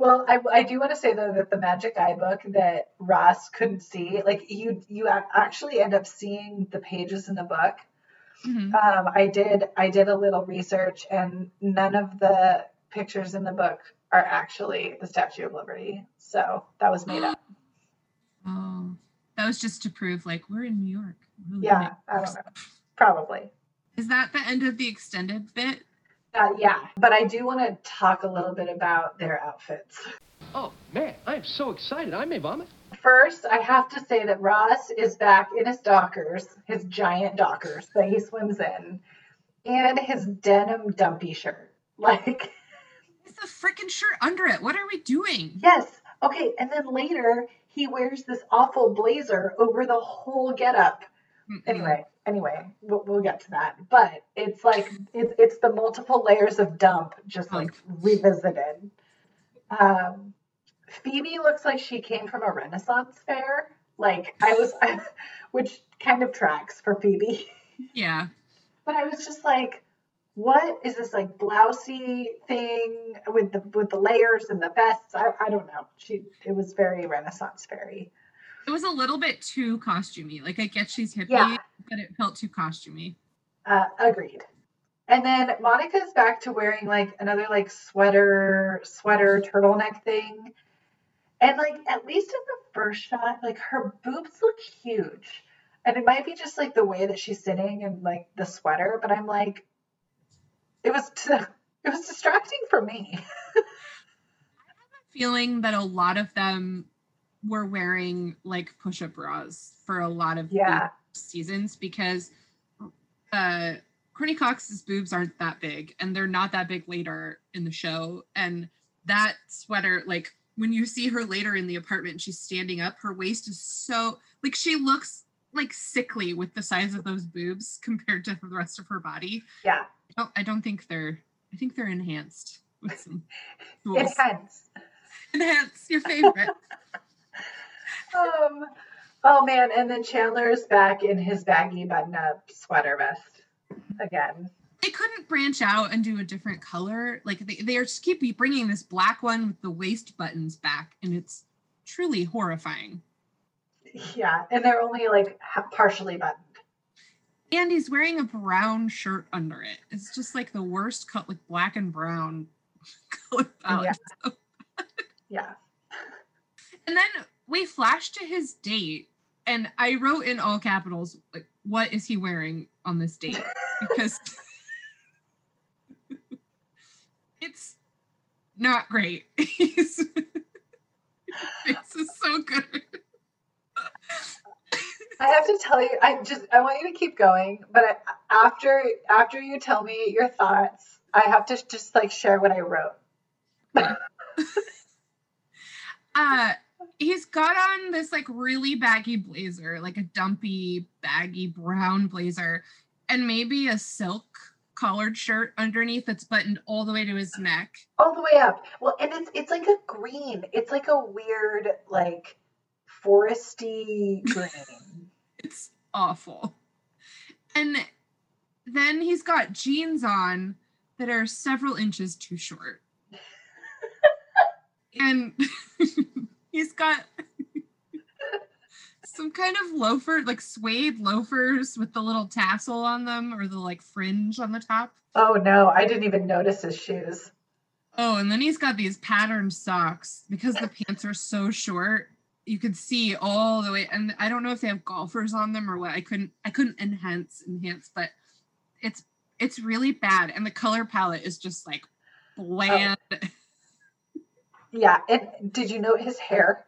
Well, I, I do want to say though that the magic eye book that Ross couldn't see, like you you actually end up seeing the pages in the book. Mhm. Um, I did I did a little research, and none of the pictures in the book are actually the Statue of Liberty. So that was made up. Oh. That was just to prove like we're in New York. We're Yeah. I don't know. Probably. Is that the end of the extended bit? Uh, yeah, but I do want to talk a little bit about their outfits. Oh, man, I am so excited. I may vomit. First, I have to say that Ross is back in his Dockers, his giant Dockers that he swims in, and his denim dumpy shirt. Like, It's a freaking shirt under it. What are we doing? yes, okay. And then later, he wears this awful blazer over the whole getup. Mm-mm. Anyway, anyway, we'll, we'll get to that. But it's like it's it's the multiple layers of dump just like revisited. Um, Phoebe looks like she came from a Renaissance fair. Like I was, which kind of tracks for Phoebe. Yeah. But I was just like, what is this like blousey thing with the with the layers and the vests? I, I don't know. She it was very Renaissance fairy. It was a little bit too costumey. Like I get she's hippie, Yeah. but it felt too costumey. Uh, agreed. And then Monica's back to wearing like another like sweater, sweater turtleneck thing. And like at least in the first shot, like her boobs look huge. And it might be just like the way that she's sitting and like the sweater, but I'm like, it was t- it was distracting for me. I have a feeling that a lot of them were wearing like push-up bras for a lot of the Yeah. seasons because uh Courteney Cox's boobs aren't that big and they're not that big later in the show. And that sweater, like when you see her later in the apartment, she's standing up, her waist is so like she looks like sickly with the size of those boobs compared to the rest of her body. Yeah. I don't, I don't think they're I think they're enhanced with some tools. Intense. Enhance your favorite. Um oh man, and then Chandler's back in his baggy button up sweater vest again. They couldn't branch out and do a different color. Like they, they are just keep bringing this black one with the waist buttons back, and it's truly horrifying. Yeah, and they're only like partially buttoned. And he's wearing a brown shirt under it. It's just like the worst cut, like black and brown color palette. Yeah. And then we flash to his date, and I wrote in all capitals, like, what is he wearing on this date? Because it's not great. This is so good. I have to tell you, I just I want you to keep going, but I, after after you tell me your thoughts, I have to just like share what I wrote. Uh he's got on this like really baggy blazer, like a dumpy, baggy brown blazer, and maybe a silk collared shirt underneath that's buttoned all the way to his neck. All the way up. Well, and it's it's like a green. It's like a weird like foresty green. It's awful. And then he's got jeans on that are several inches too short. and he's got some kind of loafer, like suede loafers with the little tassel on them or the like fringe on the top. oh no, I didn't even notice his shoes. Oh, and then he's got these patterned socks because the pants are so short. You could see all the way, and I don't know if they have golfers on them or what. I couldn't, I couldn't enhance, enhance, but it's it's really bad, and the color palette is just like bland. Oh. Yeah, and did you note his hair?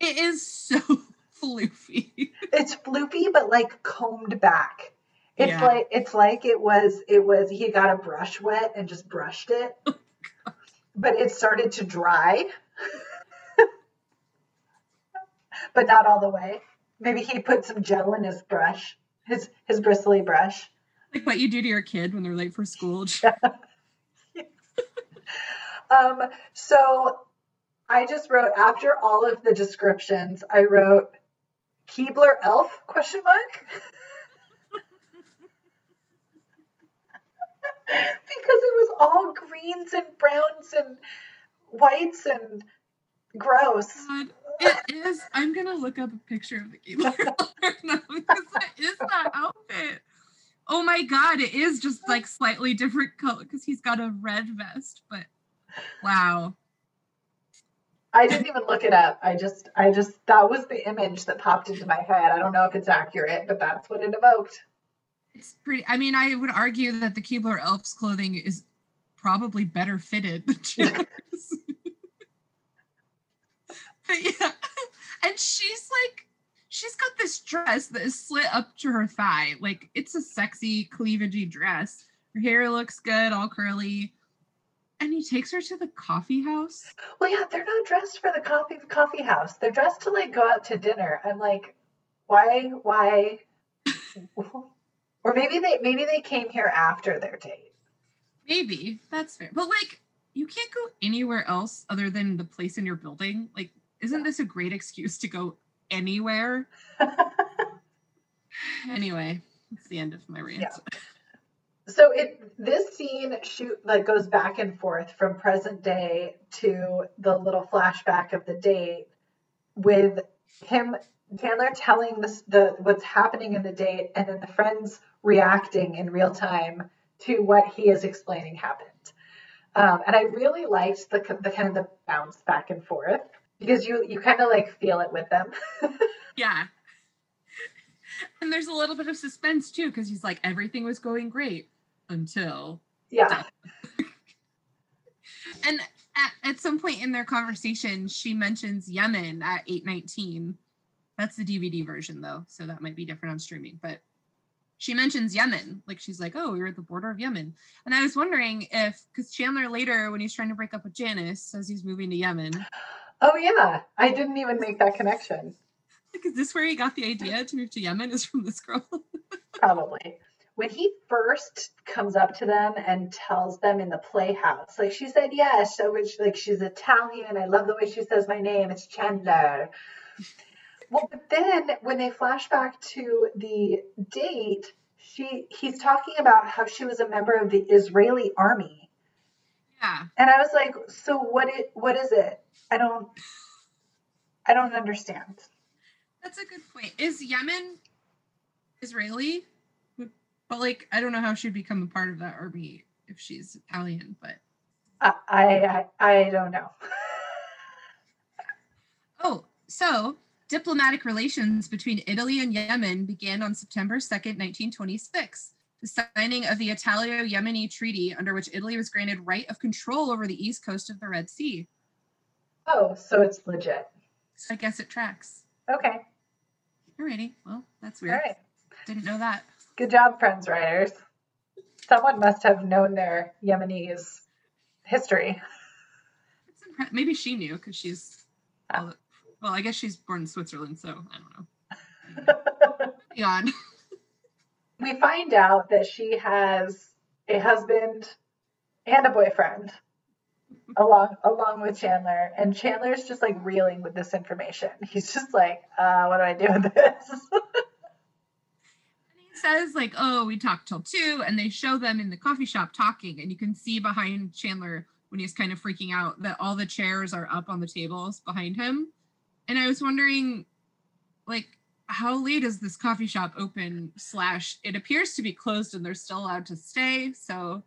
It is so floofy. It's floopy but like combed back. It's Yeah. like it's like it was it was he got a brush wet and just brushed it. but it started to dry. but not all the way. Maybe he put some gel in his brush, his his bristly brush. Like what you do to your kid when they're late for school. Um, so I just wrote after all of the descriptions, I wrote Keebler elf question mark. because it was all greens and browns and whites and gross. God, it is. I'm gonna look up a picture of the Keebler now because that is that outfit. Oh my god, it is just like slightly different color because he's got a red vest, but wow. I didn't even look it up. I just, I just, that was the image that popped into my head. I don't know if it's accurate, but that's what it evoked. It's pretty. I mean, I would argue that the Keebler Elf's clothing is probably better fitted than but yeah, and she's like, she's got this dress that is slit up to her thigh. Like it's a sexy cleavagey dress. Her hair looks good, all curly. And he takes her to the coffee house. Well, yeah, they're not dressed for the coffee coffee house. They're dressed to like go out to dinner. I'm like, why, why? or maybe they, maybe they came here after their date. Maybe that's fair. But like, you can't go anywhere else other than the place in your building. Like, isn't this a great excuse to go anywhere? anyway, that's the end of my rant. Yeah. So it this scene shoot like goes back and forth from present day to the little flashback of the date with him Chandler telling this the what's happening in the date and then the friends reacting in real time to what he is explaining happened. Um, and I really liked the the kind of the bounce back and forth because you you kind of like feel it with them. yeah. And there's a little bit of suspense too, because he's like, everything was going great until. Yeah. and at, at some point in their conversation, she mentions Yemen at 819. That's the DVD version though, so that might be different on streaming. But she mentions Yemen, like she's like, "Oh, we were at the border of Yemen," and I was wondering if, because Chandler later, when he's trying to break up with Janice, says he's moving to Yemen. Oh yeah, I didn't even make that connection. Like, is this where he got the idea to move to Yemen? Is from this girl? Probably. When he first comes up to them and tells them in the playhouse, like she said, yes, so which like she's Italian. I love the way she says my name. It's Chandler. Well, but then when they flash back to the date, she he's talking about how she was a member of the Israeli army. Yeah. And I was like, so what it what is it? I don't I don't understand. That's a good point. Is Yemen Israeli? But like I don't know how she'd become a part of that army if she's Italian, but I I, I don't know. oh, so diplomatic relations between Italy and Yemen began on September 2nd, 1926. The signing of the Italo Yemeni Treaty, under which Italy was granted right of control over the east coast of the Red Sea. Oh, so it's legit. So I guess it tracks. Okay. Alrighty. Well, that's weird. All right. Didn't know that. Good job, friends writers. Someone must have known their Yemenis history. Maybe she knew because she's. Well, I guess she's born in Switzerland, so I don't know. Beyond. we find out that she has a husband and a boyfriend along along with Chandler and Chandler's just like reeling with this information. He's just like, uh, what do I do with this? Says like, "Oh, we talked till two, and they show them in the coffee shop talking, and you can see behind Chandler when he's kind of freaking out that all the chairs are up on the tables behind him. And I was wondering, like, how late is this coffee shop open? Slash, it appears to be closed, and they're still allowed to stay. So,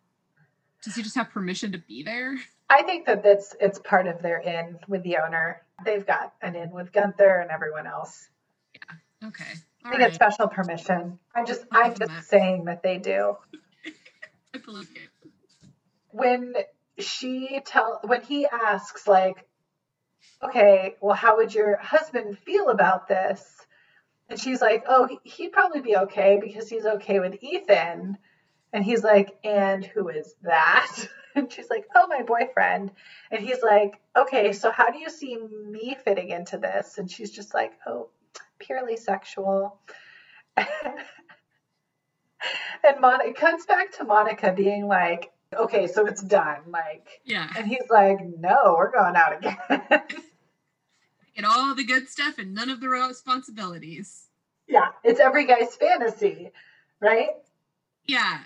does he just have permission to be there? I think that that's it's part of their in with the owner. They've got an in with Gunther and everyone else. Yeah. Okay, all think right. it's special permission. I'm just I'm just that. saying that they do. I believe when she tell when he asks like okay well how would your husband feel about this and she's like oh he- he'd probably be okay because he's okay with ethan and he's like and who is that and she's like oh my boyfriend and he's like okay so how do you see me fitting into this and she's just like oh purely sexual. and Mon- it comes back to Monica being like, okay, so it's done. Like, Yeah. and he's like, no, we're going out again. Get all the good stuff and none of the responsibilities. yeah, it's every guy's fantasy, right? Yeah.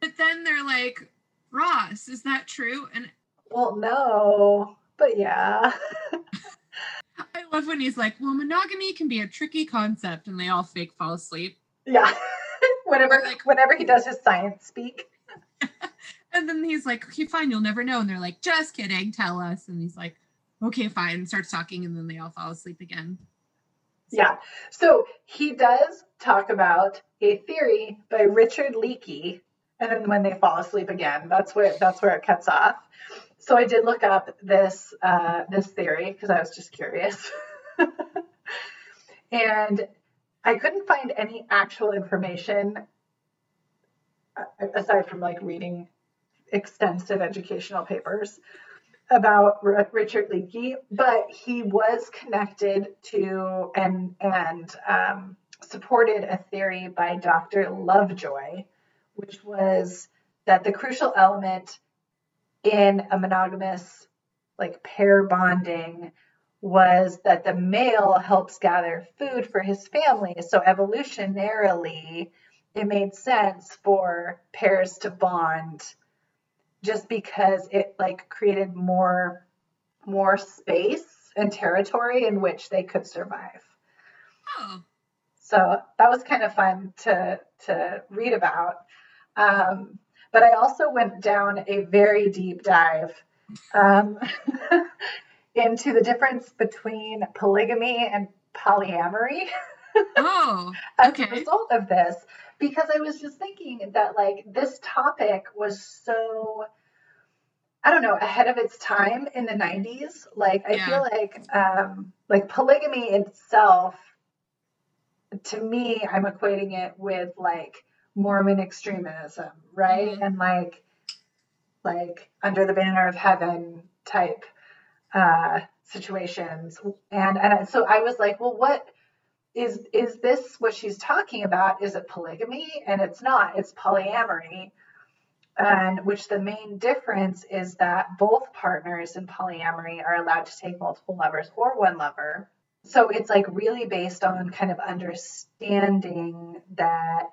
But then they're like, Ross, is that true? And Well, no, but yeah. Love when he's like, well, monogamy can be a tricky concept, and they all fake fall asleep. yeah. whenever, Like- whenever he does his science speak. And then he's like, okay, fine, you'll never know. And they're like, just kidding, tell us. And he's like, okay, fine, and starts talking, and then they all fall asleep again. Yeah. So he does talk about a theory by Richard Leakey, and then when they fall asleep again, that's where that's where it cuts off. So I did look up this uh, this theory because I was just curious, and I couldn't find any actual information aside from like reading extensive educational papers about Richard Leakey, but he was connected to and and um, supported a theory by Dr. Lovejoy, which was that the crucial element in a monogamous like pair bonding was that the male helps gather food for his family. So evolutionarily, it made sense for pairs to bond just because it like created more more space and territory in which they could survive. Oh, So that was kind of fun to to read about. Um, but I also went down a very deep dive um, into the difference between polygamy and polyamory oh, as Okay. a result of this because I was just thinking that like this topic was so I don't know ahead of its time in the 90s like I Yeah. feel like um like polygamy itself to me I'm equating it with like Mormon extremism right Mhm. and like like under the banner of heaven type uh situations. And and so I was like well what is is this what she's talking about? Is it polygamy? And it's not. It's polyamory. And which the main difference is that both partners in polyamory are allowed to take multiple lovers or one lover. So it's like really based on kind of understanding that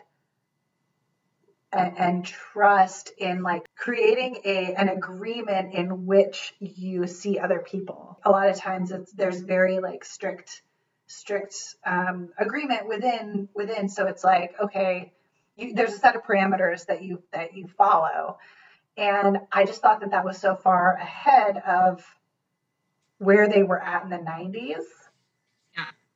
and, and trust in like creating a an agreement in which you see other people. A lot of times it's there's very like strict strict um, agreement within within. So it's like okay you, there's a set of parameters that you that you follow. And i just thought that that was so far ahead of where they were at in the 90s Yeah.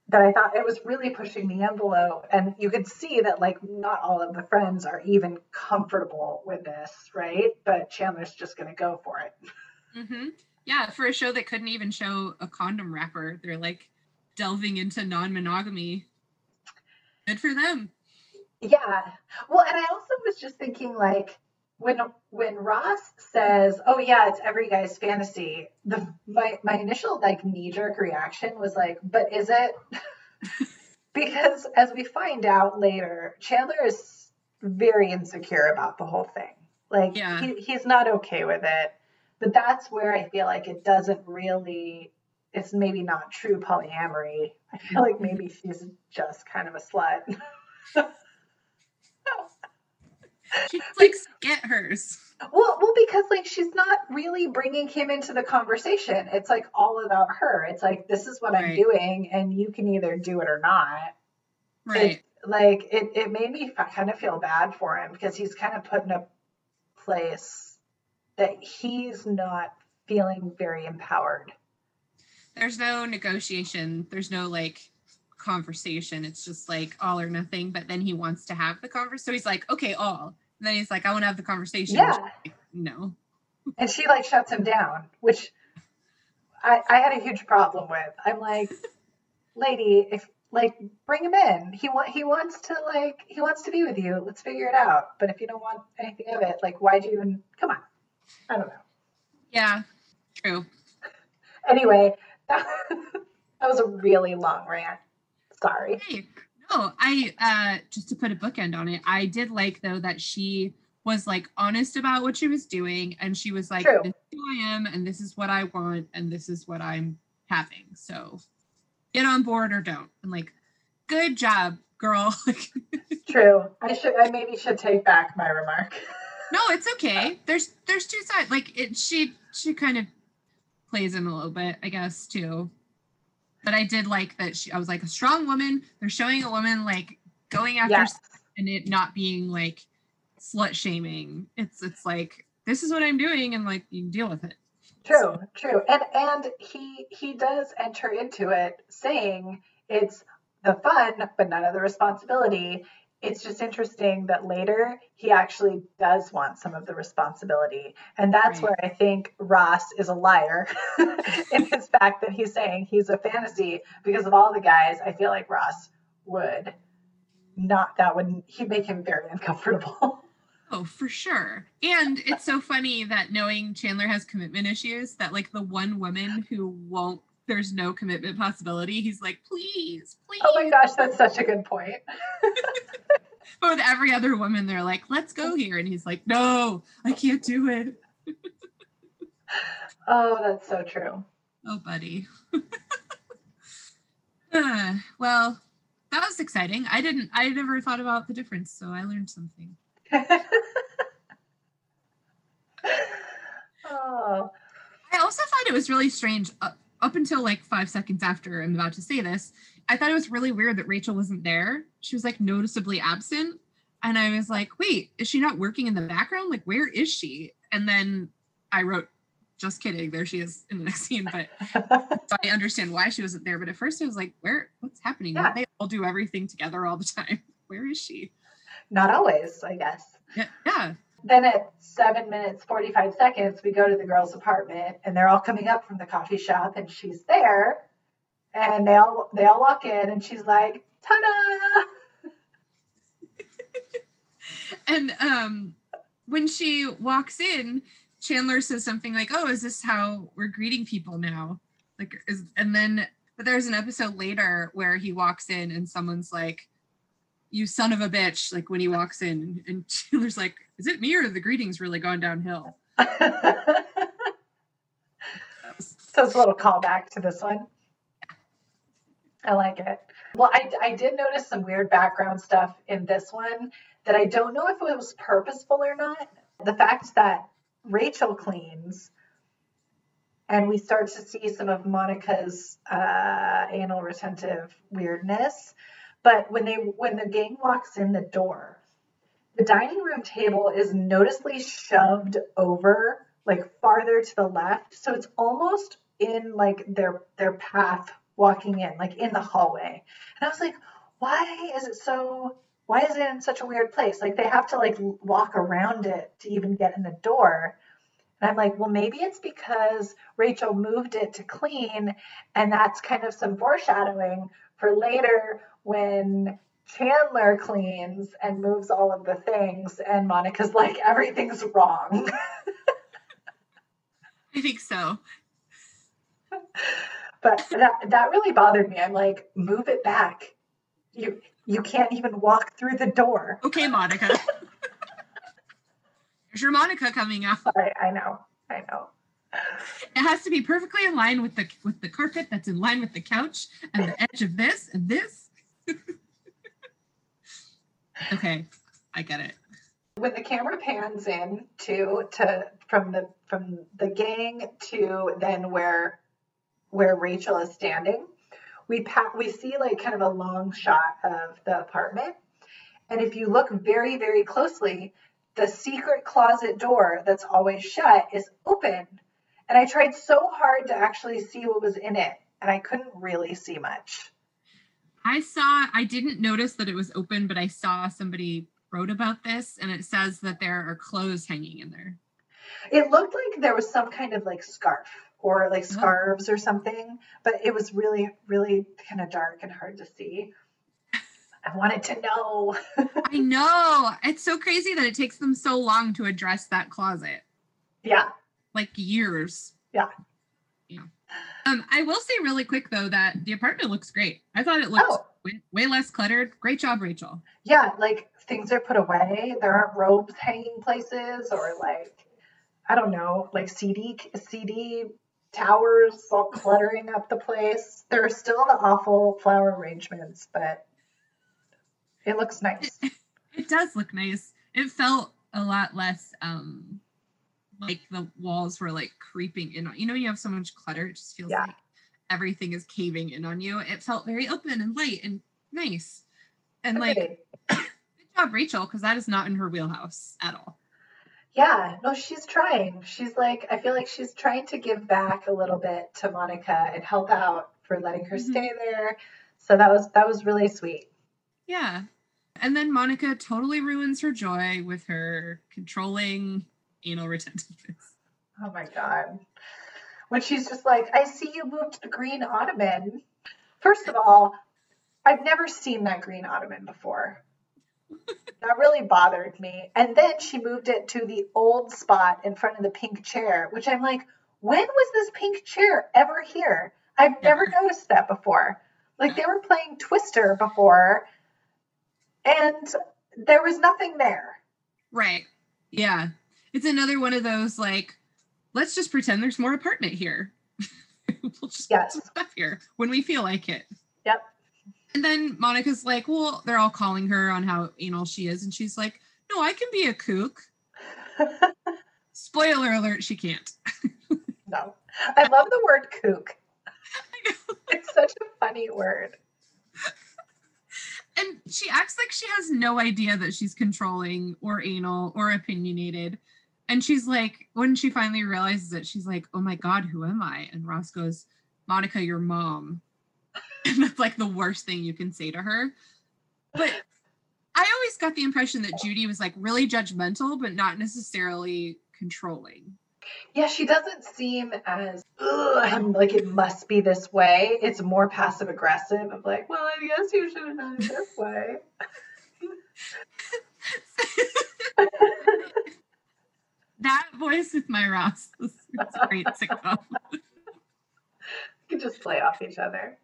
That i thought it was really pushing the envelope and you could see that like not all of the friends are even comfortable with this right but chandler's just going to go for it Mm-hmm. yeah. For a show that couldn't even show a condom wrapper, they're like delving into non-monogamy. Good for them. Yeah. Well, and I also was just thinking like when when Ross says, "Oh yeah, it's every guy's fantasy," the my my initial like knee jerk reaction was like, "But is it?" because as we find out later, Chandler is very insecure about the whole thing. Like Yeah. he, he's not okay with it. But that's where I feel like it doesn't really it's maybe not true polyamory. I feel like maybe she's just kind of a slut. She's like, get hers. Well, well, because like she's not really bringing him into the conversation. It's like all about her. It's like this is what I'm doing, and you can either do it or not. Right. It, like it, it made me kind of feel bad for him because he's kind of put in a place that he's not feeling very empowered. There's no negotiation. There's no like conversation. It's just like all or nothing. But then he wants to have the conversation. So he's like, okay, all. And then he's like, I want to have the conversation. Yeah. Like, no. and she like shuts him down, which I, I had a huge problem with. I'm like, lady, if like bring him in, he want he wants to like he wants to be with you. Let's figure it out. But if you don't want anything of it, like why do you even come on? I don't know. Yeah. True. Anyway, that, was a really long rant. Sorry. No, I uh just to put a bookend on it, I did like though that she was like honest about what she was doing and she was like, True. this is who I am and this is what I want and this is what I'm having. So get on board or don't. And like, good job, girl. True. I should. I maybe should take back my remark. no, it's okay. There's there's two sides. Like it she she kind of plays in a little bit, I guess, too. But I did like that she I was like a strong woman. They're showing a woman like going after Yes. and it not being like slut shaming. It's it's like this is what I'm doing and like you deal with it. True, true. And and he he does enter into it saying it's the fun but none of the responsibility. It's just interesting that later he actually does want some of the responsibility. And that's Right. where I think Ross is a liar in his fact that he's saying he's a fantasy because of all the guys. I feel like Ross would not that would he'd make him very uncomfortable. Oh, for sure. And it's so funny that knowing Chandler has commitment issues, that like the one woman who won't there's no commitment possibility, he's like, please, please. oh my gosh, that's such a good point. But with every other woman, they're like, let's go here. And he's like, no, I can't do it. Oh, that's so true. Oh, buddy. Uh, well, that was exciting. I didn't, I never thought about the difference. So I learned something. oh, I also thought it was really strange up, up until like five seconds after I'm about to say this. I thought it was really weird that Rachel wasn't there. She was like noticeably absent. And I was like, wait, is she not working in the background? Like, where is she? And then I wrote, just kidding, there she is in the next scene. But so I understand why she wasn't there. But at first I was like, where, what's happening? Yeah. They all do everything together all the time. Where is she? not always, I guess. Yeah. yeah. Then at seven minutes, 45 seconds, we go to the girl's apartment and they're all coming up from the coffee shop and she's there. And they all they all walk in and she's like, ta-da! And um, when she walks in, Chandler says something like, "Oh, is this how we're greeting people now?" Like, is and then but there's an episode later where he walks in and someone's like, "You son of a bitch!" Like when he walks in, and Chandler's like, "Is it me or the greetings really gone downhill?" so it's a little callback to this one. I like it. Well, I, I did notice some weird background stuff in this one that I don't know if it was purposeful or not. The fact that Rachel cleans and we start to see some of Monica's uh, anal retentive weirdness. But when they when the gang walks in the door, the dining room table is noticeably shoved over like farther to the left. So it's almost in like their their path walking in like in the hallway. And i was like why is it so why is it in such a weird place? Like they have to like walk around it to even get in the door. And i'm like well maybe it's because rachel moved it to clean and that's kind of some foreshadowing for later when Chandler cleans and moves all of the things, and Monica's like, everything's wrong. I think so. but that that really bothered me. I'm like, move it back. You you can't even walk through the door. Okay, Monica. There's your Monica coming out. Sorry, I know, I know. It has to be perfectly in line with the with the carpet that's in line with the couch and the edge of this and this. okay, I get it. When the camera pans in to to from the from the gang to then where where Rachel is standing, we pa- we see like kind of a long shot of the apartment. And if you look very very closely, the secret closet door that's always shut is open. And I tried so hard to actually see what was in it, and I couldn't really see much. I saw, I didn't notice that it was open, but I saw somebody wrote about this and it says that there are clothes hanging in there. It looked like there was some kind of like scarf or like oh. scarves or something, but it was really, really kind of dark and hard to see. I wanted to know. I know. It's so crazy that it takes them so long to address that closet. yeah, Like years. Yeah. Yeah. Um, I will say really quick though that the apartment looks great. I thought it looked Oh. way, way less cluttered. Great job, Rachel. Yeah, like things are put away. There aren't robes hanging places or like I don't know, like CD CD towers all cluttering up the place. There are still the awful flower arrangements, but it looks nice. It does look nice. It felt a lot less um like the walls were like creeping in on you know you have so much clutter, it just feels Yeah. like everything is caving in on you. It felt very open and light and nice. And like good job, Rachel, because that is not in her wheelhouse at all. Yeah, no, she's trying. She's like, I feel like she's trying to give back a little bit to Monica and help out for letting her Mhm. stay there. So that was that was really sweet. Yeah. And then Monica totally ruins her joy with her controlling anal retentiveness. Oh my god. When she's just like, I see you moved the green ottoman. First of all, I've never seen that green ottoman before. That really bothered me. And then she moved it to the old spot in front of the pink chair, which I'm like, when was this pink chair ever here? I've never Never. noticed that before. Like they were playing Twister before, and there was nothing there. Right. Yeah. It's another one of those like, let's just pretend there's more apartment here. we'll just Yes. put some stuff here when we feel like it. Yep. And then Monica's like, well, they're all calling her on how anal she is. And she's like, no, I can be a kook. Spoiler alert, she can't. No. I love the word kook. It's such a funny word. and she acts like she has no idea that she's controlling or anal or opinionated. And she's like, when she finally realizes it, she's like, oh my God, who am I? And Ross goes, Monica, your mom. And that's like the worst thing you can say to her. But I always got the impression that Judy was like really judgmental, but not necessarily controlling. Yeah, she doesn't seem as I'm like it must be this way. It's more passive aggressive of like, well, I guess you should have done it this way. that voice with my Ross it's a great sitcom. You can just play off each other.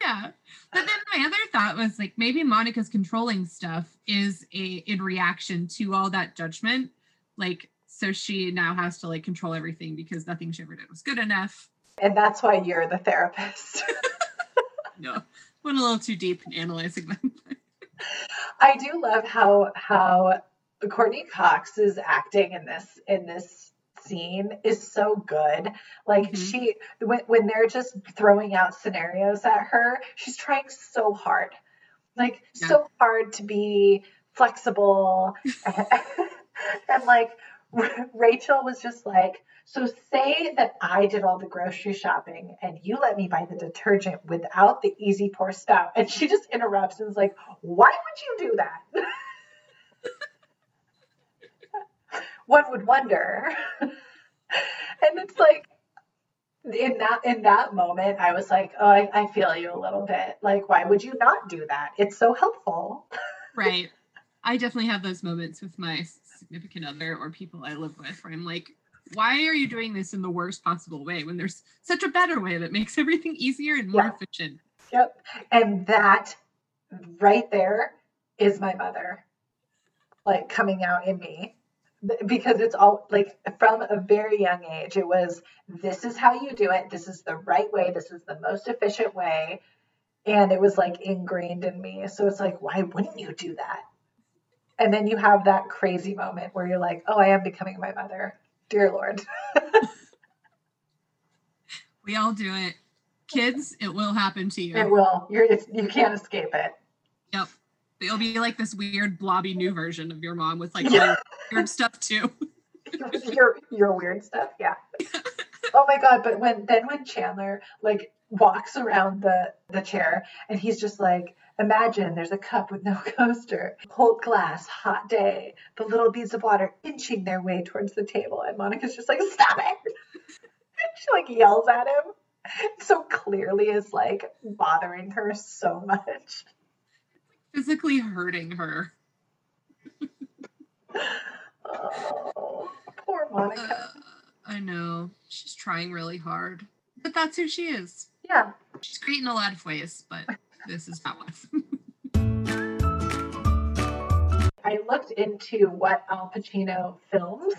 Yeah. But then my other thought was like maybe Monica's controlling stuff is a in reaction to all that judgment. Like so she now has to like control everything because nothing she ever did was good enough. And that's why you're the therapist. No. Went a little too deep in analyzing them. I do love how how Courteney Cox's acting in this in this scene is so good. Like Mhm. she when when they're just throwing out scenarios at her, she's trying so hard. Like Yeah. so hard to be flexible and like Rachel was just like so say that I did all the grocery shopping and you let me buy the detergent without the easy pour spout. And she just interrupts and is like, why would you do that? One would wonder. and it's like in that in that moment, I was like, oh, I, I feel you a little bit. Like, why would you not do that? It's so helpful. right. I definitely have those moments with my significant other or people I live with where I'm like, why are you doing this in the worst possible way when there's such a better way that makes everything easier and more Yeah. efficient? Yep. And that right there is my mother, like coming out in me. Because it's all like from a very young age, it was this is how you do it. This is the right way. This is the most efficient way. And it was like ingrained in me. So it's like, why wouldn't you do that? And then you have that crazy moment where you're like, oh, I am becoming my mother. Dear Lord. We all do it. Kids, it will happen to you. It will. You're, it's, you can't escape it. Yep. It'll be like this weird blobby new version of your mom with like Yeah. weird stuff too. your your weird stuff? Yeah. Oh my god but when then when chandler like walks around the the chair and he's just like imagine there's a cup with no coaster cold glass hot day the little beads of water inching their way towards the table. And monica's just like stop it. She like yells at him. So clearly is like bothering her so much Physically hurting her. oh poor monica Uh, I know. She's trying really hard. But that's who she is. Yeah. She's great in a lot of ways, but this is not one. I looked into what Al Pacino films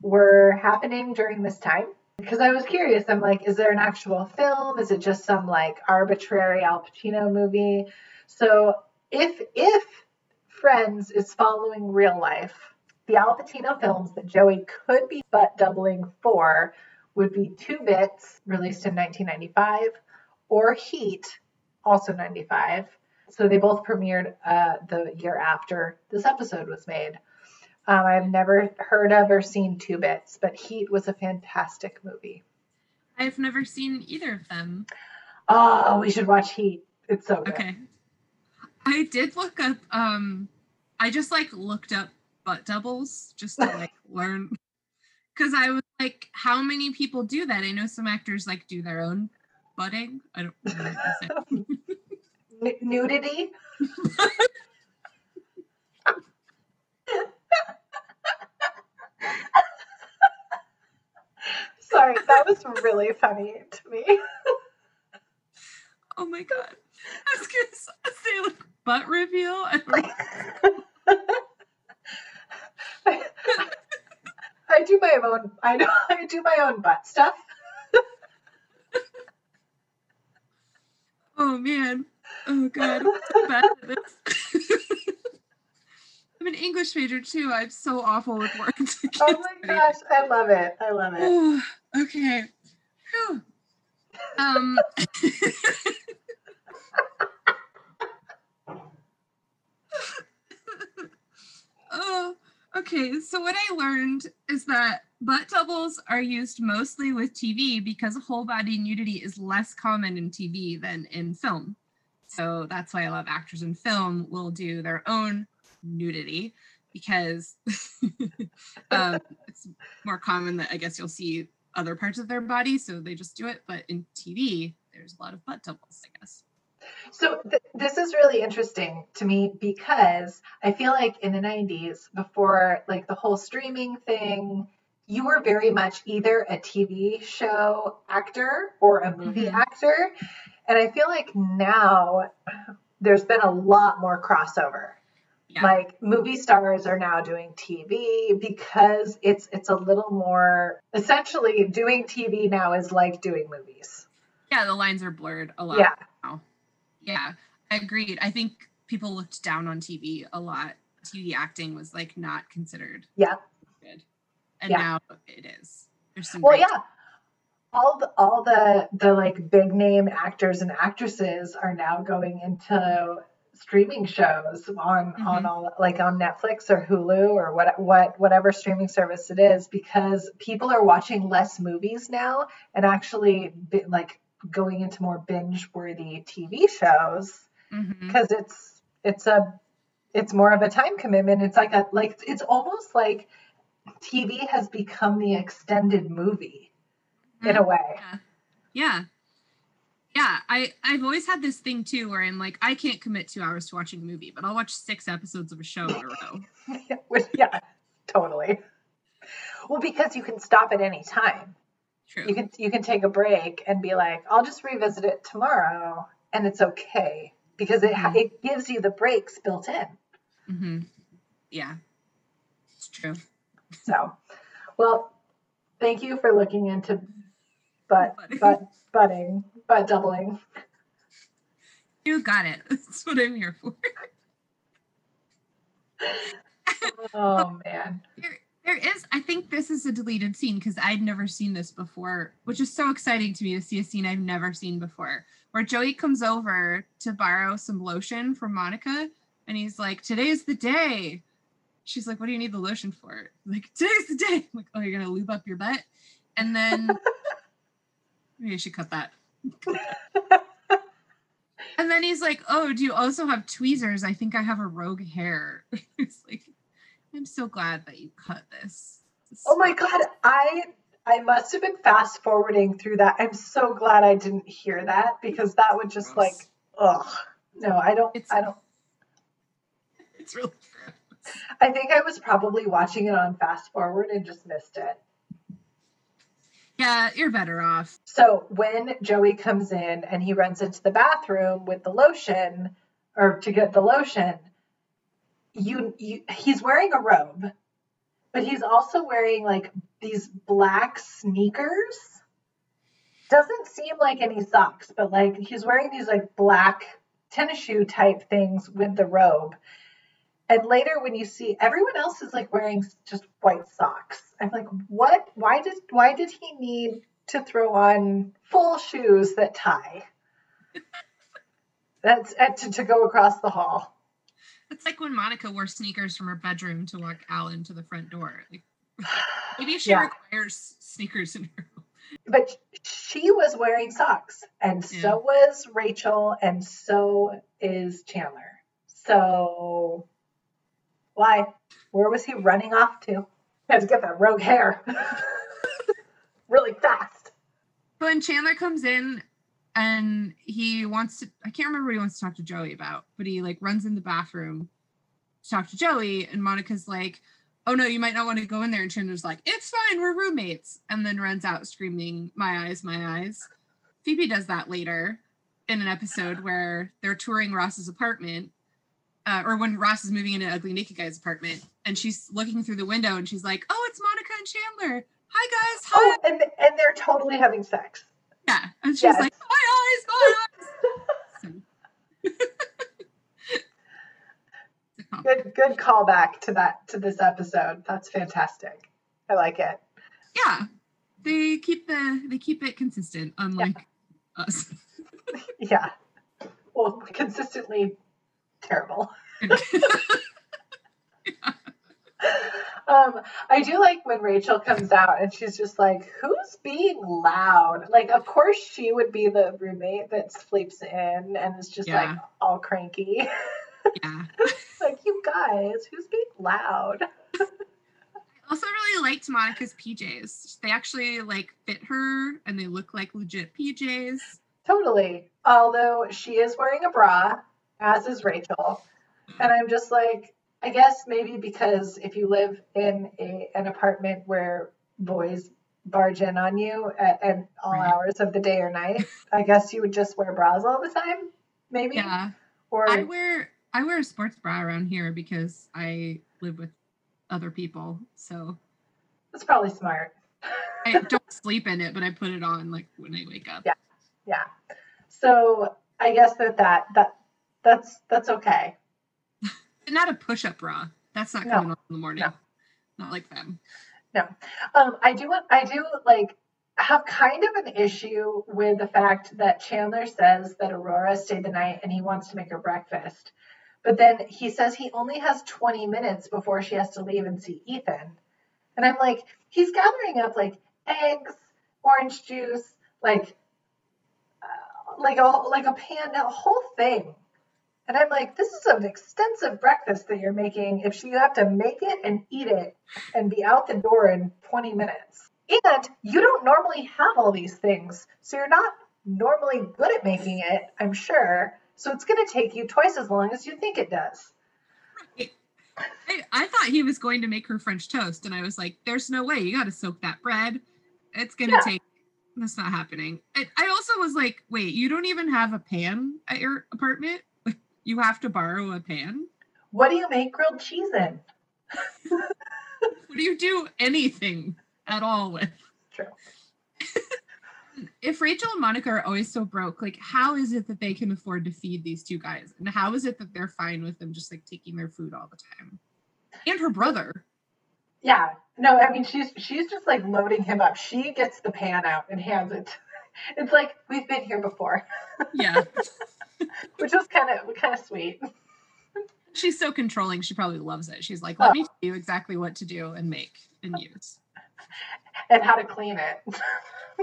were happening during this time because I was curious. I'm like, is there an actual film? Is it just some like arbitrary Al Pacino movie? So if if Friends is following real life, the Al Pacino films that Joey could be butt doubling for would be Two Bits, released in 1995, or Heat, also 95. So they both premiered uh, the year after this episode was made. Um, I've never heard of or seen Two Bits, but Heat was a fantastic movie. I've never seen either of them. Oh, we should watch Heat. It's so good. Okay. I did look up um I just like looked up butt doubles just to like learn cuz I was like how many people do that? I know some actors like do their own butting. I don't know what to say. N- nudity. Sorry, that was really funny to me. Oh my god. I was to say like butt reveal. I. I do my own. I know. I do my own butt stuff. Oh man. Oh god. I'm bad at this. I'm an English major too. I'm so awful with words. Oh my gosh, I love it. I love it. Okay. Phew. Um. oh, okay. So what I learned is that butt doubles are used mostly with TV because whole body nudity is less common in TV than in film. So that's why a lot of actors in film will do their own nudity because um, it's more common that I guess you'll see other parts of their body, so they just do it. But in TV, there's a lot of butt doubles, I guess. So th- this is really interesting to me because I feel like in the 90s, before like the whole streaming thing, you were very much either a TV show actor or a movie Mhm. actor. And I feel like now there's been a lot more crossover. Yeah. Like movie stars are now doing TV because it's it's a little more essentially doing TV now is like doing movies. yeah, the lines are blurred a lot. Yeah. Yeah, I agreed. I think people looked down on TV a lot. TV acting was like not considered Yeah. good, and Yeah. now it is. There's some. Well, yeah. All the all the the like big name actors and actresses are now going into streaming shows on on mm-hmm. all like on Netflix or Hulu or what what whatever streaming service it is because people are watching less movies now and actually bi- like going into more binge worthy TV shows mm-hmm. because it's it's a it's more of a time commitment. It's like a like it's almost like TV has become the extended movie in a mm, way. Yeah. Yeah. Yeah. I, I've always had this thing too where I'm like, I can't commit two hours to watching a movie, but I'll watch six episodes of a show in a row. Yeah, totally. Well, because you can stop at any time. True. You can you can take a break and be like, I'll just revisit it tomorrow, and it's okay because it Mhm. it gives you the breaks built in. hmm Yeah. It's true. So, well, thank you for looking into butt Butt. butt butting butt doubling. You got it. That's what I'm here for. Oh man. There, there is, I think this is a deleted scene because I'd never seen this before, which is so exciting to me to see a scene I've never seen before. Where Joey comes over to borrow some lotion from Monica, and he's like, "Today's the day." She's like, "What do you need the lotion for?" I'm like, "Today's the day." I'm like, "Oh, you're gonna lube up your butt," and then maybe I should cut that. and then he's like, "Oh, do you also have tweezers? I think I have a rogue hair." it's like, I'm so glad that you cut this. This Oh my god, I I must have been fast forwarding through that. I'm so glad I didn't hear that because that would just like gross. ugh. No, I don't It's- I don't It's really. I think I was probably watching it on fast forward and just missed it. Yeah, you're better off. So when Joey comes in and he runs into the bathroom with the lotion or to get the lotion, you, you he's wearing a robe, but he's also wearing like these black sneakers. Doesn't seem like any socks, but like he's wearing these like black tennis shoe type things with the robe. And later when you see everyone else is like wearing just white socks. I'm like, what? Why did why did he need to throw on full shoes that tie? That's uh, to, to go across the hall. It's like when Monica wore sneakers from her bedroom to walk Al into the front door. Like, maybe she Yeah. requires sneakers in her. But she was wearing socks, and Yeah. so was Rachel, and so is Chandler. So why? Where was he running off to? Had to get that rogue hair really fast. When Chandler comes in and he wants to, I can't remember what he wants to talk to Joey about, but he like runs in the bathroom to talk to Joey, and Monica's like, "Oh no, you might not want to go in there." And Chandler's like, "It's fine, we're roommates," and then runs out screaming, "My eyes, my eyes." Phoebe does that later in an episode where they're touring Ross's apartment. Uh, or when Ross is moving into Ugly Naked Guy's apartment, and she's looking through the window, and she's like, "Oh, it's Monica and Chandler. Hi guys, hi." Oh, and and they're totally having sex. Yeah, and she's Yes. like, "My eyes, my eyes." It's a compliment. Good good callback to that to this episode. That's fantastic. I like it. yeah, they keep the they keep it consistent, unlike us. Yeah. Well, consistently terrible. Um, I do like when Rachel comes out and she's just like, "Who's being loud?" Like, of course she would be the roommate that sleeps in and is just like all cranky. yeah. like, you guys, who's being loud? I also really liked Monica's PJs. They actually like fit her, and they look like legit PJs. Totally. Although she is wearing a bra, as is Rachel, and I'm just like, I guess maybe because if you live in a an apartment where boys barge in on you at, at all Right. hours of the day or night, I guess you would just wear bras all the time, maybe. Yeah, Or I wear I wear a sports bra around here because I live with other people, so it's probably smart. I don't sleep in it, but I put it on like when I wake up. Yeah. Yeah. So I guess that that that that's that's okay. Not a push-up bra. That's not No. coming on in the morning. No. Not like them. Um, I do want, I do like have kind of an issue with the fact that Chandler says that Aurora stayed the night and he wants to make her breakfast. But then he says he only has 20 minutes before she has to leave and see Ethan. And I'm like, he's gathering up like eggs, orange juice, like uh, like a like a pan, a whole thing. And I'm like, this is an extensive breakfast that you're making if you have to make it and eat it and be out the door in 20 minutes. And you don't normally have all these things. So you're not normally good at making it, I'm sure. So it's going to take you twice as long as you think it does. I, I thought he was going to make her French toast, and I was like, "There's no way. You got to soak that bread. It's gonna Yeah. take. That's not happening." I, I also was like, "Wait, you don't even have a pan at your apartment? You have to borrow a pan? What do you make grilled cheese in? What do you do anything at all with?" True. If Rachel and Monica are always so broke, like, how is it that they can afford to feed these two guys, and how is it that they're fine with them just like taking their food all the time? And her brother. Yeah. No, I mean she's she's just like loading him up. She gets the pan out and hands it. It's like we've been here before, Yeah. which was kind of kind of sweet. She's so controlling. She probably loves it. She's like, let me tell you exactly what to do and make and use. And how to clean it.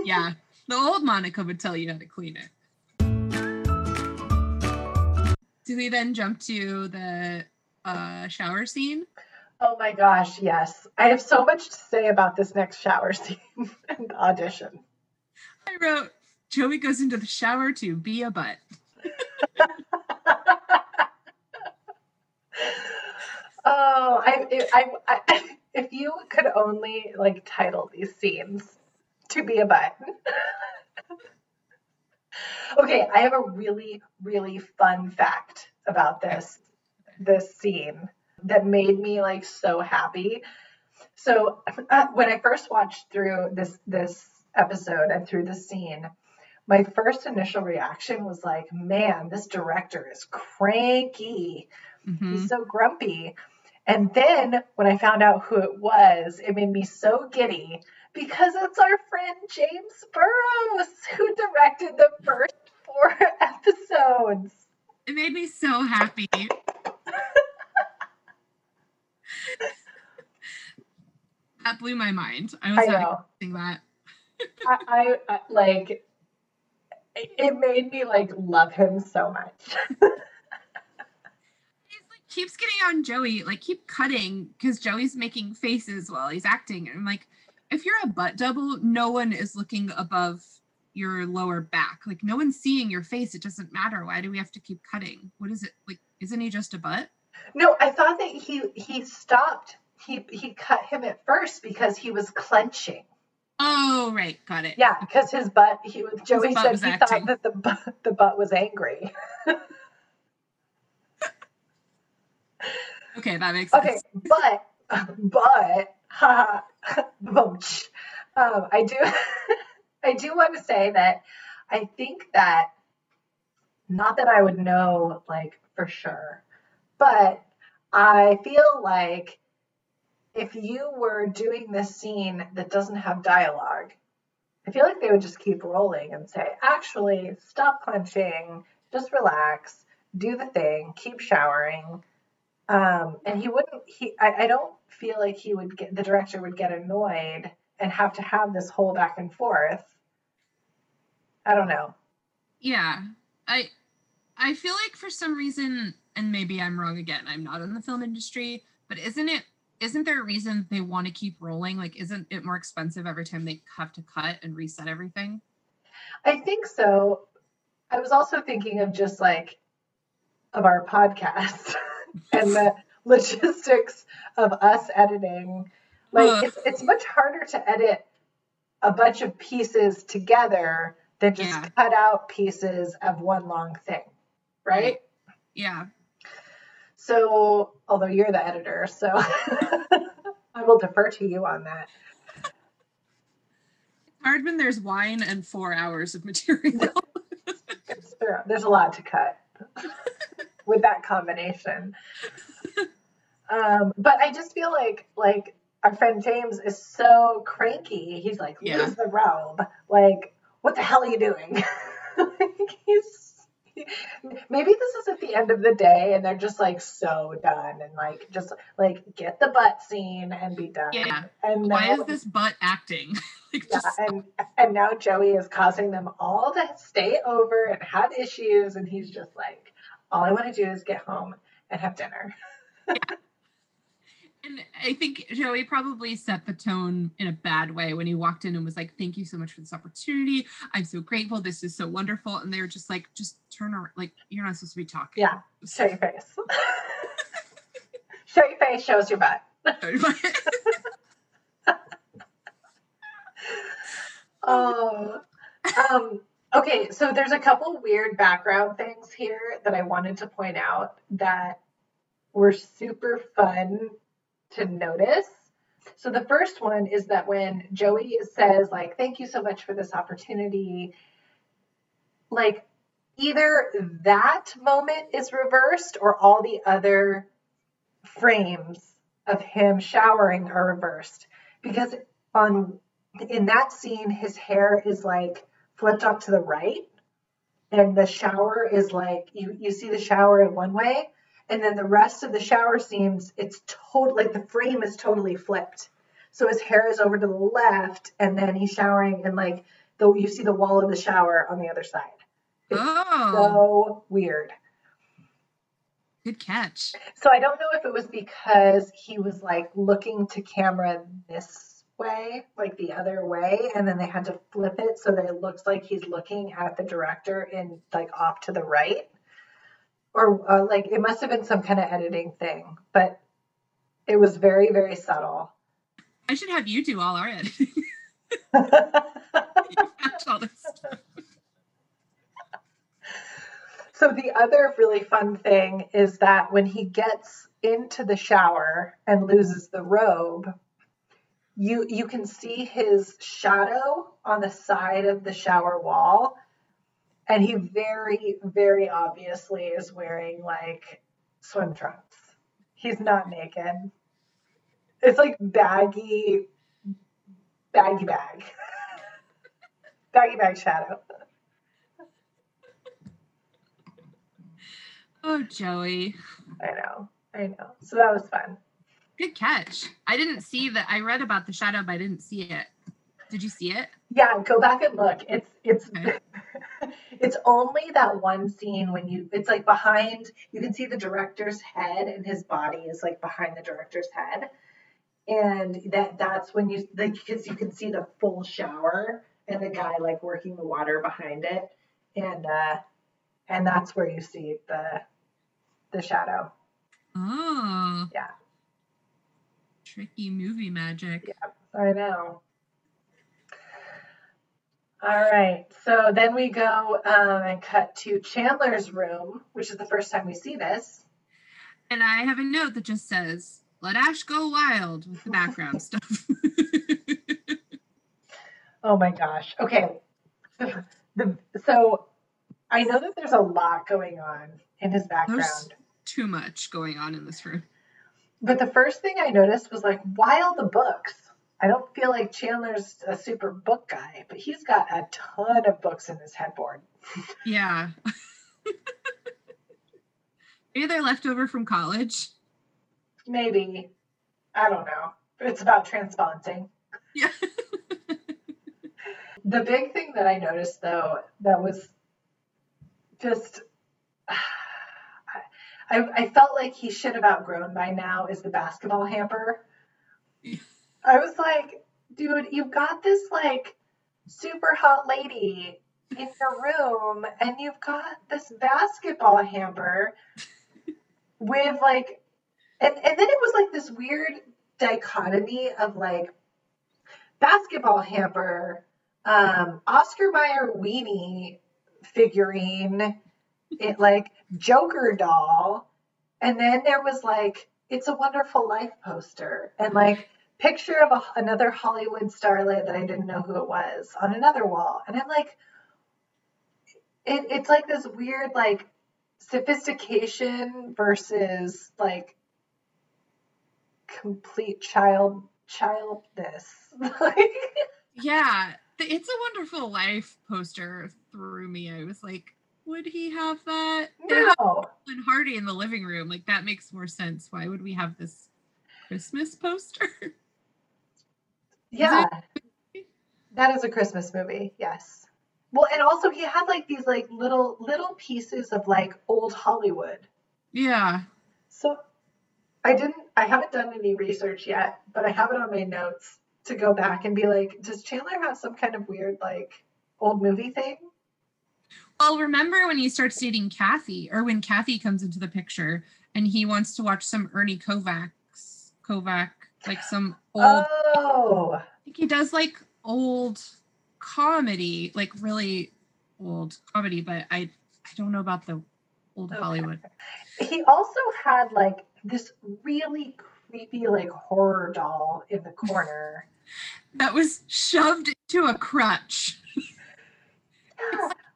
Yeah. The old Monica would tell you how to clean it. Do we then jump to the uh, shower scene? Oh my gosh, yes. I have so much to say about this next shower scene and audition. I wrote, Joey goes into the shower to be a butt. Oh, I, I, I, if you could only like title these scenes to be a butt. okay, I have a really, really fun fact about this this scene that made me like so happy. So uh, when I first watched through this this episode and through the scene, my first initial reaction was like, "Man, this director is cranky. Mhm. He's so grumpy." And then when I found out who it was, it made me so giddy because it's our friend James Burrows who directed the first four episodes. It made me so happy. that blew my mind. I was I not know. expecting that. I, I, like it made me like love him so much. Like keeps getting on Joey, like keep cutting because Joey's making faces while he's acting. And I'm like, if you're a butt double, no one is looking above your lower back. Like no one's seeing your face. It doesn't matter. Why do we have to keep cutting? What is it like? Isn't he just a butt? no, I thought that he he stopped. He he cut him at first because he was clenching. Oh, right, got it. Yeah, because his butt. He was Joey butt said he acting. thought that the butt, the butt was angry. Okay, that makes sense. Okay, but but haha, bumch. um, I do I do want to say that I think that not that I would know like for sure, but I feel like if you were doing this scene that doesn't have dialogue, I feel like they would just keep rolling and say, actually, stop clenching, just relax, do the thing, keep showering. Um, and he wouldn't, he, I, I don't feel like he would get, the director would get annoyed and have to have this whole back and forth. I don't know. Yeah. I I feel like for some reason, and maybe I'm wrong again, I'm not in the film industry, but isn't it isn't there a reason they want to keep rolling? Like isn't it more expensive every time they have to cut and reset everything? I think so. I was also thinking of just like of our podcast and the logistics of us editing. Like Ugh. it's it's much harder to edit a bunch of pieces together than just Yeah. cut out pieces of one long thing, right? Yeah. So, although you're the editor, so I will defer to you on that. It's hard when there's wine and four hours of material. There's a lot to cut with that combination. Um, but I just feel like like our friend James is so cranky. He's like, Yeah. lose the robe. Like, what the hell are you doing? like, he's maybe this is at the end of the day and they're just like so done and like just like get the butt scene and be done. Yeah. And Why is this butt acting? like yeah, just and and now Joey is causing them all to stay over and have issues, and he's just like, all I want to do is get home and have dinner. And I think Joey probably set the tone in a bad way when he walked in and was like, Thank you so much for this opportunity. I'm so grateful. This is so wonderful. And they were just like, Just turn around. Like, you're not supposed to be talking. Yeah, show your face. show your face shows your butt. Oh, um, okay. So there's a couple weird background things here that I wanted to point out that were super fun to notice. So the first one is that when Joey says like, "Thank you so much for this opportunity," like either that moment is reversed or all the other frames of him showering are reversed because on in that scene his hair is like flipped up to the right and the shower is like you you see the shower in one way and then the rest of the shower scenes it's totally like the frame is totally flipped so his hair is over to the left and then he's showering and like though you see the wall of the shower on the other side oh, so weird good catch. So I don't know if it was because he was like looking to camera this way, like the other way, and then they had to flip it so that it looks like he's looking at the director and like off to the right. Or uh, like it must have been some kind of editing thing, but it was very, very subtle. I should have you do all our editing. all So the other really fun thing is that when he gets into the shower and loses the robe, you you can see his shadow on the side of the shower wall and he very very obviously is wearing like swim trunks. He's not naked. It's like baggy baggy bag. baggy bag shadow. Oh, Joey. I know. I know. So that was fun. Good catch. I didn't see that. I read about the shadow, but I didn't see it. Did you see it? Yeah, go back and look. It's it's Okay. it's only that one scene when you it's like behind you can see the director's head and his body is like behind the director's head. And that that's when you like because you can see the full shower and the guy like working the water behind it. And uh and that's where you see the the shadow. Oh. Yeah. Tricky movie magic. Yeah, I know. All right. So then we go um, and cut to Chandler's room, which is the first time we see this. And I have a note that just says, let Ash go wild with the background stuff. Oh my gosh. Okay. The, the, so I know that there's a lot going on in his background. Too much going on in this room. But the first thing I noticed was like, why all the books? I don't feel like Chandler's a super book guy, but he's got a ton of books in his headboard. Yeah. Maybe they're left over from college. Maybe. I don't know. It's about transplanting. Yeah. The big thing that I noticed though that was just I, I felt like he should have outgrown by now is the basketball hamper. I was like, dude, you've got this like super hot lady in your room and you've got this basketball hamper with like and, and then it was like this weird dichotomy of like basketball hamper um, Oscar Mayer weenie figurine, it like Joker doll, and then there was like It's a Wonderful Life poster and like picture of a, another Hollywood starlet that I didn't know who it was on another wall, and I'm like, it, it's like this weird like sophistication versus like complete child childness. like Yeah, the It's a Wonderful Life poster threw me. I was like, would he have that? No. And Hardy in the living room. Like that makes more sense. Why would we have this Christmas poster? Yeah. That is a Christmas movie. Yes. Well, and also he had like these like little little pieces of like old Hollywood. yeah. So I didn't I haven't done any research yet, but I have it on my notes to go back and be like, does Chandler have some kind of weird like old movie thing? Well, remember when he starts dating Kathy, or when Kathy comes into the picture and he wants to watch some Ernie Kovacs, Kovac, like some oh, old. Oh. I think he does like old comedy, like really old comedy, but I I don't know about the old Okay. Hollywood. He also had like this really creepy like horror doll in the corner. That was shoved into a crutch.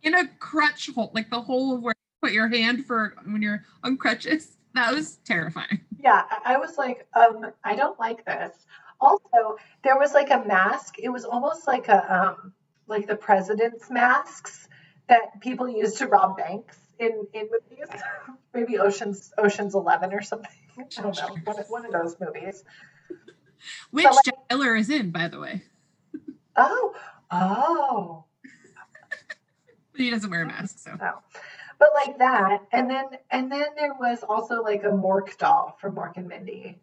in a crutch hole, like the hole where you put your hand for when you're on crutches. That was terrifying. Yeah, I I was like, um, I don't like this. Also, there was like a mask. It was almost like a um, like the president's masks that people use to rob banks in in movies. Maybe Ocean's Ocean's Eleven or something. I don't know. One, of- one of those movies. Which like- Jack Geller is in, by the way. Oh, oh, But he doesn't wear a mask, so oh. But like that, and then and then there was also like a Mork doll from Mork and Mindy.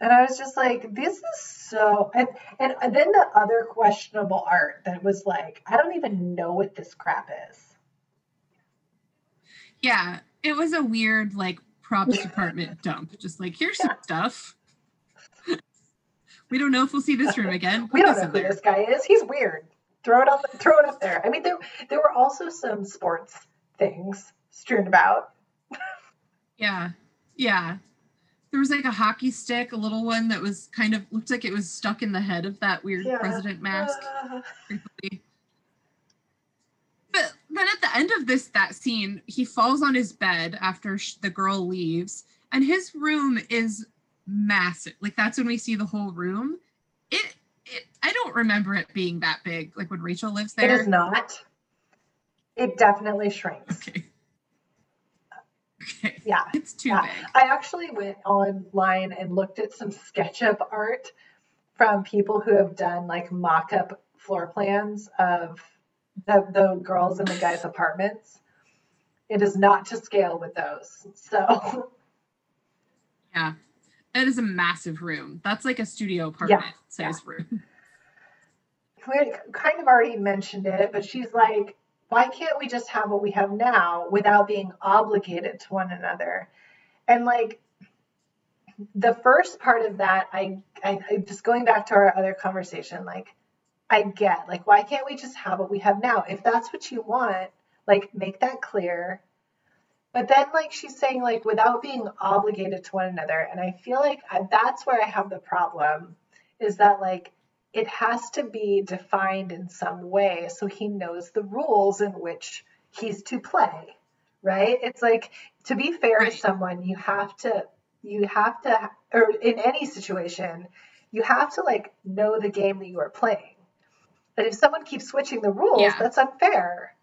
And I was just like, this is so. And, and then the other questionable art that was like, I don't even know what this crap is. yeah, it was a weird like props department dump. Just like here's some stuff. we don't know if we'll see this room again. We don't know who there. this guy is. He's weird. throw it up, throw it up there. I mean, there there were also some sports things strewn about. Yeah. Yeah. There was like a hockey stick, a little one that was kind of looked like it was stuck in the head of that weird Yeah. president mask. Uh. But then at the end of this that scene, he falls on his bed after sh- the girl leaves, and his room is massive. Like that's when we see the whole room. It, it I don't remember it being that big. Like when Rachel lives there, it is not. It definitely shrinks. Okay. Okay. Yeah. It's too Yeah. big. I actually went online and looked at some SketchUp art from people who have done like mock-up floor plans of the, the girls and the guys' apartments. It is not to scale with those. So Yeah. It is a massive room. That's like a studio apartment size room. we kind of already mentioned it, but she's like, why can't we just have what we have now without being obligated to one another? And like the first part of that, I, I, I just going back to our other conversation, like I get, like, why can't we just have what we have now? If that's what you want, like, make that clear. But then, like, she's saying, like, without being obligated to one another. And I feel like I, that's where I have the problem is that, like, it has to be defined in some way so he knows the rules in which he's to play, right? It's like, to be fair Right. to someone, you have to, you have to, or in any situation, you have to, like, know the game that you are playing. And if someone keeps switching the rules, Yeah. that's unfair.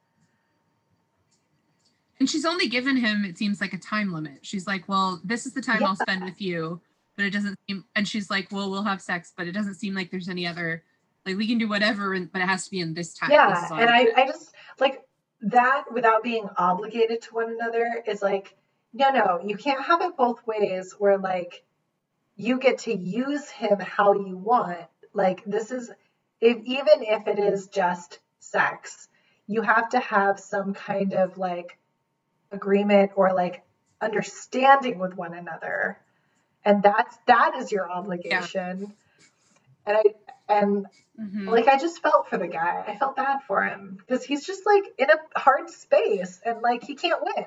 And she's only given him, it seems like a time limit. She's like, well, this is the time I'll spend with you. But it doesn't seem, and she's like, well, we'll have sex, but it doesn't seem like there's any other, like we can do whatever, and- but it has to be in this time. Yeah, is all and I- I, I just like that without being obligated to one another is like, no, no, you can't have it both ways where like you get to use him how you want. Like this is if even if it is just sex, you have to have some kind of like agreement or like understanding with one another. And that's that is your obligation. And I and Mhm. like I just felt for the guy. I felt bad for him because he's just like in a hard space and like he can't win.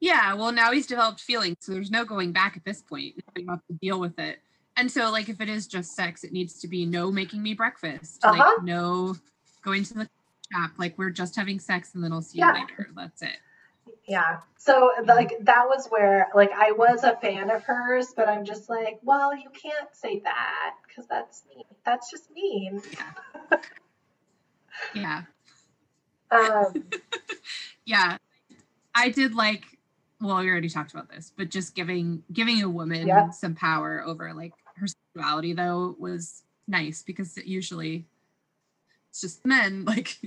Yeah, well, now he's developed feelings, so there's no going back at this point. You have to deal with it. And so, like, if it is just sex, it needs to be no making me breakfast, Uh-huh. like no going to the shop, like we're just having sex, and then I'll see Yeah. you later. That's it. Yeah. So like that was where like I was a fan of hers, but I'm just like, well, you can't say that because that's mean. That's just mean. Yeah, Um, yeah. I did like. Well, we already talked about this, but just giving giving a woman Yeah. some power over like her sexuality, though, was nice because it usually it's just men like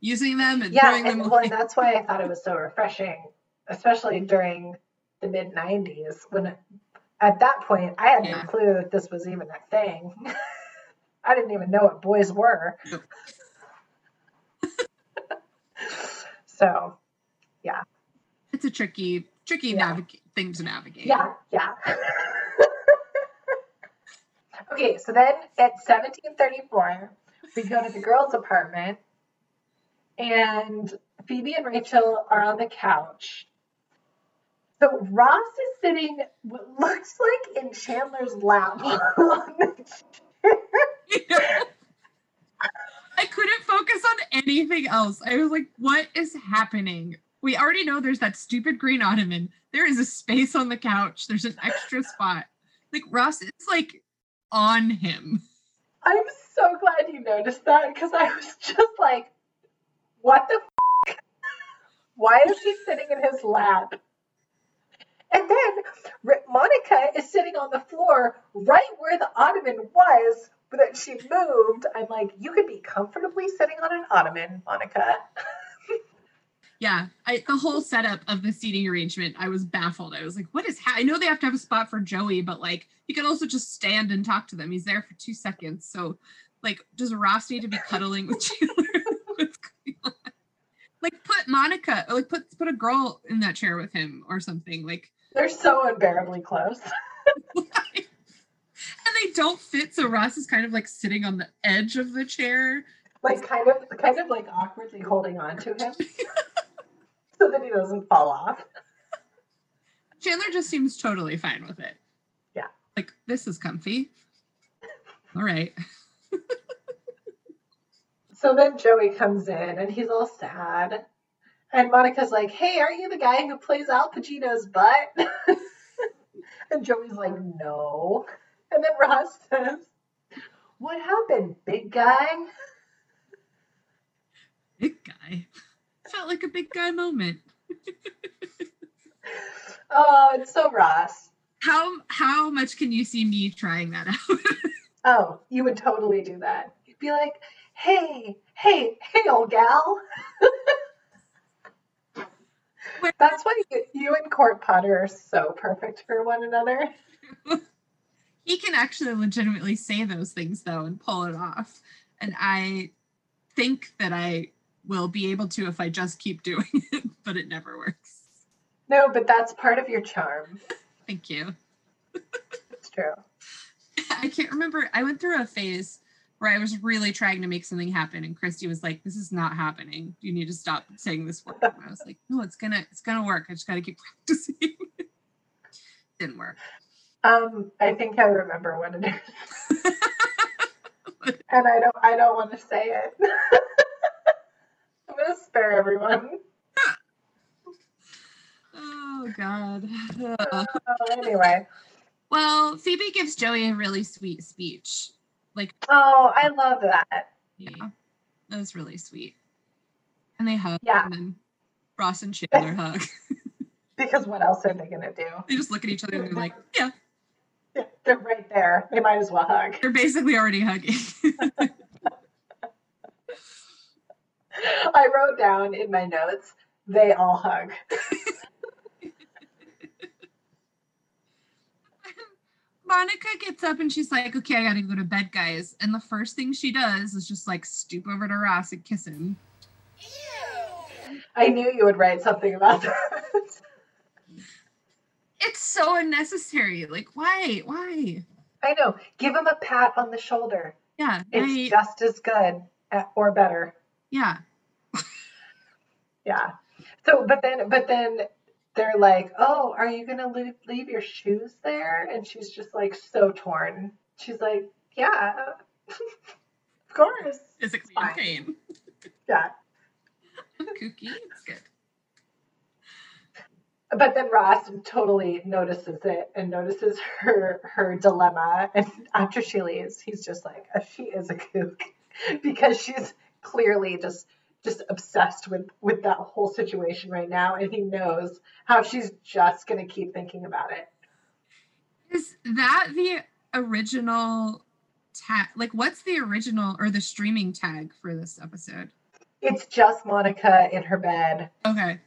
using them and yeah, throwing and, them well, away. that's why I thought it was so refreshing, especially during the mid '90s when at that point I had Yeah. no clue that this was even a thing. I didn't even know what boys were. so, yeah, it's a tricky tricky Yeah. navigate thing to navigate. Yeah, yeah. okay, so then at 1734, we go to the girls' apartment, and Phoebe and Rachel are on the couch. So Ross is sitting, what looks like in Chandler's lap on the chair. I couldn't focus on anything else. I was like, what is happening? We already know there's that stupid green ottoman. There is a space on the couch. There's an extra spot. Like Ross is like on him. I'm so glad you noticed that because I was just like, what the f-? Why is he sitting in his lap? And then Monica is sitting on the floor right where the ottoman was, that she moved. I'm like, you could be comfortably sitting on an ottoman, Monica. Yeah, I, the whole setup of the seating arrangement, I was baffled. I was like, what is ha- I know they have to have a spot for Joey, but like he could also just stand and talk to them. He's there for two seconds. So like does Ross need to be cuddling with Chandler? What's going on? Like put Monica, or like put put a girl in that chair with him or something. Like They're so unbearably close. and they don't fit, so Ross is kind of like sitting on the edge of the chair. like kind of kind of like awkwardly holding on to him so that he doesn't fall off. Chandler just seems totally fine with it. Yeah. Like, this is comfy. All right. So then Joey comes in and he's all sad. And Monica's like, Hey, aren't you the guy who plays Al Pacino's butt? and Joey's like, No. And then Ross says, What happened, big guy? Big guy. Felt like a big guy moment. Oh, it's so Ross. How how much can you see me trying that out? Oh, you would totally do that. You'd be like, Hey, hey, hey, old gal. That's why you, you and Court Potter are so perfect for one another. he can actually legitimately say those things though and pull it off. And I think that I will be able to if I just keep doing it, but it never works. No, but that's part of your charm. Thank you. It's true. I can't remember. I went through a phase where I was really trying to make something happen, and Christy was like, "This is not happening. You need to stop saying this word." And I was like, "No, it's gonna, it's gonna work. I just gotta keep practicing." Didn't work. Um, I think I remember what it is. and I don't I don't want to say it. I'm gonna spare everyone. Oh God. Uh, anyway. well, Phoebe gives Joey a really sweet speech. Like, Oh, I love that. yeah, that was really sweet. And they hug. Yeah. And then Ross and Chandler hug. Because what else are they gonna do? They just look at each other and they're like. Yeah, they're right there. They might as well hug. They're basically already hugging. I wrote down in my notes, they all hug. Monica gets up and she's like, okay, I gotta go to bed, guys. And the first thing she does is just like stoop over to Ross and kiss him. Ew. I knew you would write something about that. It's so unnecessary. Like, why? Why? I know. Give him a pat on the shoulder. Yeah. It's I- just as good uh, or better. yeah. Yeah. So, but then, but then they're like, "Oh, are you gonna leave, leave your shoes there?" And she's just like so torn. She's like, "Yeah, of course." Physically Fine. in pain. Yeah. Kooky. It's good. But then Ross totally notices it and notices her her dilemma. And after she leaves, he's just like, "Uh, "She is a kook," because she's clearly just just obsessed with with that whole situation right now, and he knows how she's just gonna keep thinking about it. Is that the original tag? Like, what's the original or the streaming tag for this episode? It's just Monica in her bed, Okay.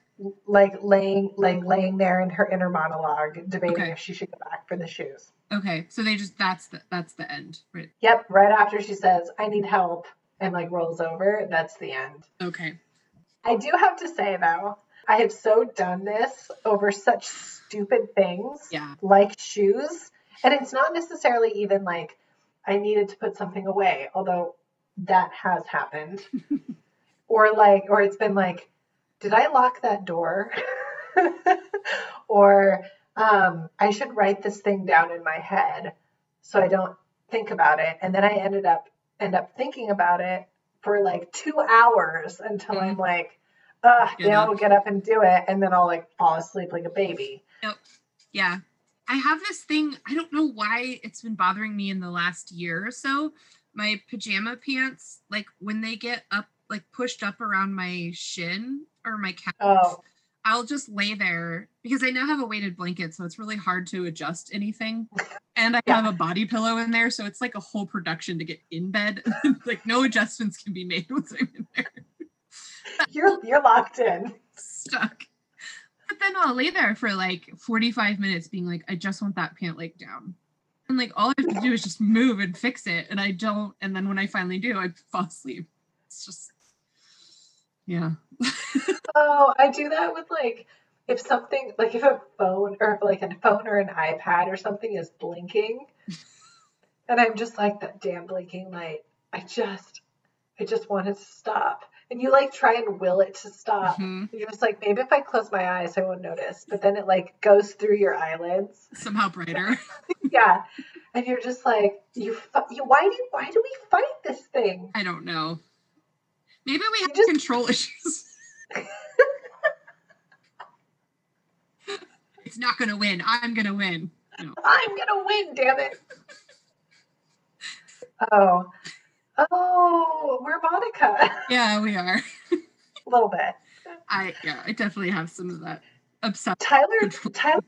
like laying like laying there in her inner monologue, debating Okay. if she should go back for the shoes. Okay. So they just that's the that's the end. Right. Yep, right after she says, "I need help," and like rolls over, that's the end. Okay. I do have to say though, I have so done this over such stupid things Yeah. like shoes, and it's not necessarily even like I needed to put something away, although that has happened. or like or it's been like did I lock that door? or um, I should write this thing down in my head so I don't think about it. And then I ended up end up thinking about it for like two hours until I'm like, uh, Get then I'll get up and do it, and then I'll like fall asleep like a baby. Yeah. I have this thing, I don't know why it's been bothering me in the last year or so. My pajama pants, like when they get up, like pushed up around my shin or my calf, Oh, I'll just lay there because I now have a weighted blanket, so it's really hard to adjust anything. And I Yeah. have a body pillow in there, so it's like a whole production to get in bed. like no adjustments can be made once I'm in there. you're you're locked in. Stuck. But then I'll lay there for like 45 minutes being like, I just want that pant leg down. And like all I have to do is just move and fix it. And I don't. And then when I finally do, I fall asleep. It's just, yeah. Oh, I do that with like if something like if a phone or if like a phone or an iPad or something is blinking, and I'm just like that damn blinking light. I just, I just want it to stop. And you like try and will it to stop. Mhm. You're just like, maybe if I close my eyes, I won't notice. But then it like goes through your eyelids. Somehow brighter. Yeah. And you're just like, you, you why do why do we fight this thing? I don't know. Maybe we have just- control issues. It's not gonna win. I'm gonna win. No. I'm gonna win, damn it. Oh. Oh, we're Monica. Yeah, we are. A little bit. I yeah, I definitely have some of that obsession. Tyler Control. Tyler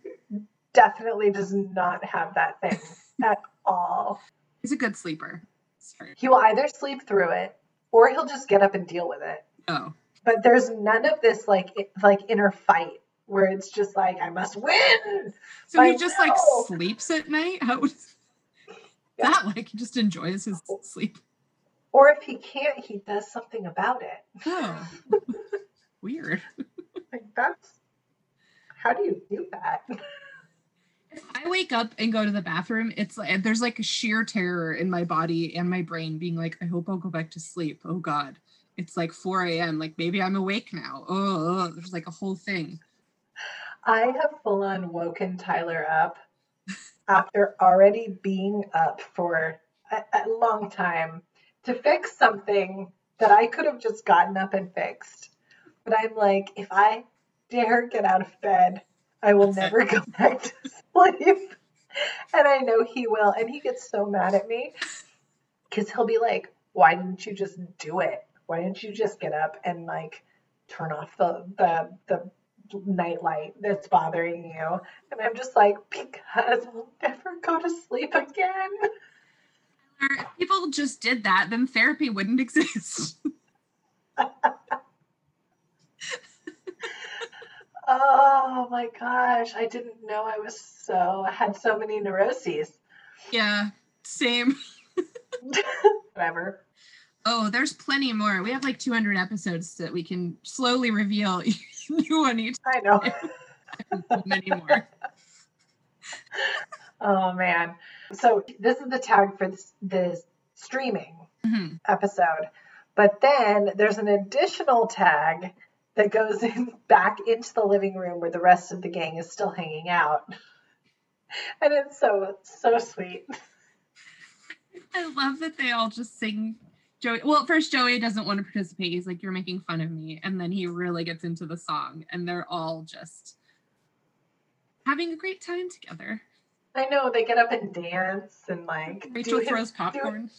definitely does not have that thing at all. He's a good sleeper. Sorry. He will either sleep through it or he'll just get up and deal with it. Oh. But there's none of this like like inner fight where it's just like I must win. So he just like sleeps at night? How is Yeah. that like he just enjoys his sleep? Or if he can't, he does something about it. Oh. Weird. Like that's how do you do that? If I wake up and go to the bathroom, it's like there's like a sheer terror in my body and my brain being like, I hope I'll go back to sleep. Oh God. It's like 4 a.m. Like maybe I'm awake now. Oh, there's like a whole thing. I have full on woken Tyler up after already being up for a, a long time to fix something that I could have just gotten up and fixed. But I'm like, if I dare get out of bed, I will That's it. never go back to sleep. And I know he will. And he gets so mad at me because he'll be like, why didn't you just do it? Why didn't you just get up and like turn off the, the, the nightlight that's bothering you. And I'm just like, because I'll never go to sleep again. If people just did that, then therapy wouldn't exist. Oh my gosh, I didn't know I was so, I had so many neuroses. yeah, same. Whatever. Oh, there's plenty more. We have like 200 episodes that we can slowly reveal you want each I know. many more. Oh man. So this is the tag for this, this streaming Mhm. episode. But then there's an additional tag that goes in back into the living room where the rest of the gang is still hanging out. And it's so so sweet. I love that they all just sing Joey. Well, at first Joey doesn't want to participate. He's like, "You're making fun of me," and then he really gets into the song, and they're all just having a great time together. I know they get up and dance and like Rachel throws his, do- popcorn.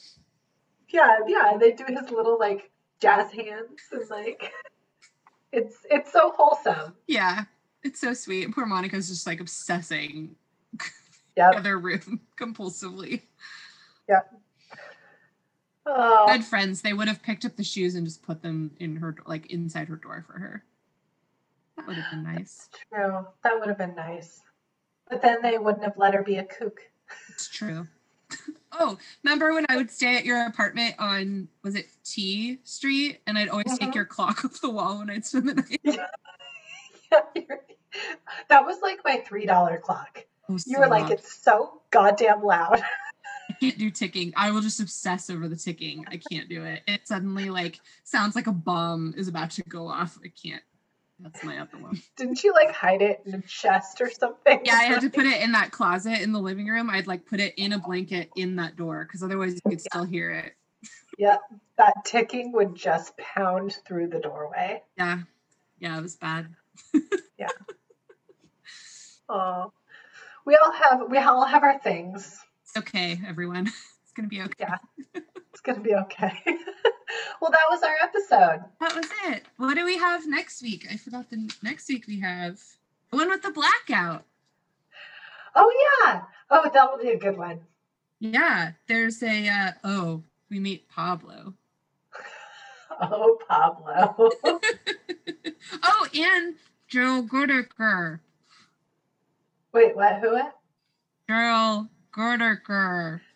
yeah, yeah, they do his little like jazz hands and like it's it's so wholesome. Yeah, it's so sweet. Poor Monica's just like obsessing Yep. their room compulsively. Oh, Good friends. They would have picked up the shoes and just put them in her like inside her door for her. That would have been nice. true. That would have been nice. But then they wouldn't have let her be a kook. It's true. oh, remember when I would stay at your apartment on was it T Street, and I'd always take Mhm. your clock off the wall when I'd spend the night. Yeah. yeah that was like my three dollar clock. Oh, You so were like, loud. it's so goddamn loud. I can't do ticking. I will just obsess over the ticking. I can't do it. It suddenly like sounds like a bomb is about to go off. I can't. That's my other one. Didn't you like hide it in a chest or something? Yeah, I had to put it in that closet in the living room. I'd like put it in a blanket in that door because otherwise you could still hear it. Yep. That ticking would just pound through the doorway. Yeah. Yeah, it was bad. Yeah. Oh, we all have we all have our things. Okay, everyone. It's gonna be okay. Yeah. It's gonna be okay. well, that was our episode. That was it. What do we have next week? I forgot the next week we have the one with the blackout. Oh yeah. Oh, that will be a good one. Yeah, there's a uh oh, we meet Pablo. Oh, Pablo. oh, and Joe Goodacre. Wait, what? Who? It? Joe Goodacre.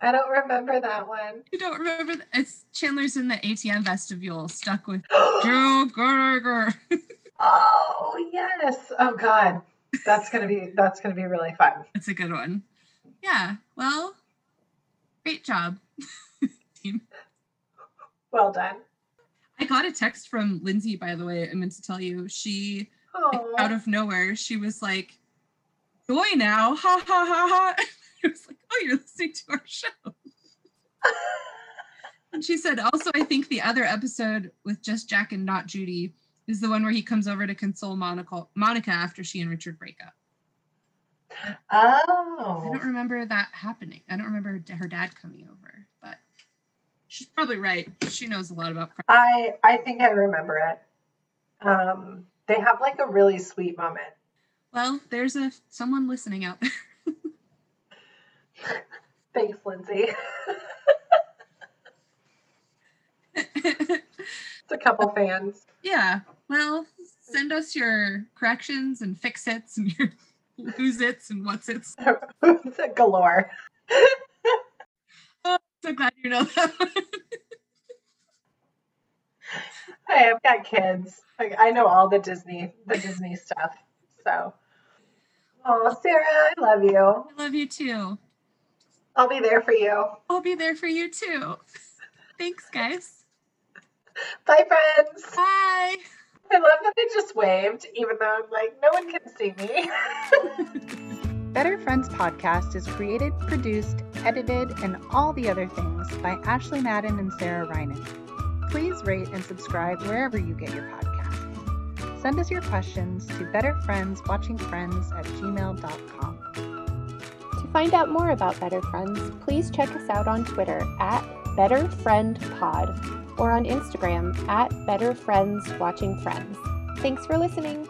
I don't remember that one. You don't remember? th- It's Chandler's in the ATM vestibule, stuck with Joe Goodacre. oh yes. Oh God. That's gonna be that's gonna be really fun. It's a good one. Yeah. Well, great job. team. Well done. I got a text from Lindsay, by the way. I meant to tell you. She, Oh, out of nowhere, she was like, Joy now. Ha ha ha ha. I was like, Oh, you're listening to our show. And she said, Also, I think the other episode with just Jack and not Judy is the one where he comes over to console Monica, Monica after she and Richard break up. Oh. I don't remember that happening. I don't remember her dad coming over, but she's probably right. She knows a lot about. I I think I remember it. Um, they have like a really sweet moment. Well, there's a someone listening out there. Thanks, Lindsay. It's a couple fans. yeah. Well, send us your corrections and fix its and your lose its and what's its. it's a galore. Oh, so glad you know that. one. Hey, I've got kids. Like I know all the Disney the Disney stuff. So Oh, Sarah, I love you. I love you too. I'll be there for you. I'll be there for you too. Thanks, guys. Bye friends. Bye. I love that they just waved, even though I'm like, no one can see me. Better Friends podcast is created, produced, edited, and all the other things by Ashley Madden and Sarah Reinen. Please rate and subscribe wherever you get your podcasts. Send us your questions to betterfriendswatchingfriends at gmail.com. To find out more about Better Friends, please check us out on Twitter at BetterFriendPod or on Instagram at Better Friends Watching Friends. Thanks for listening.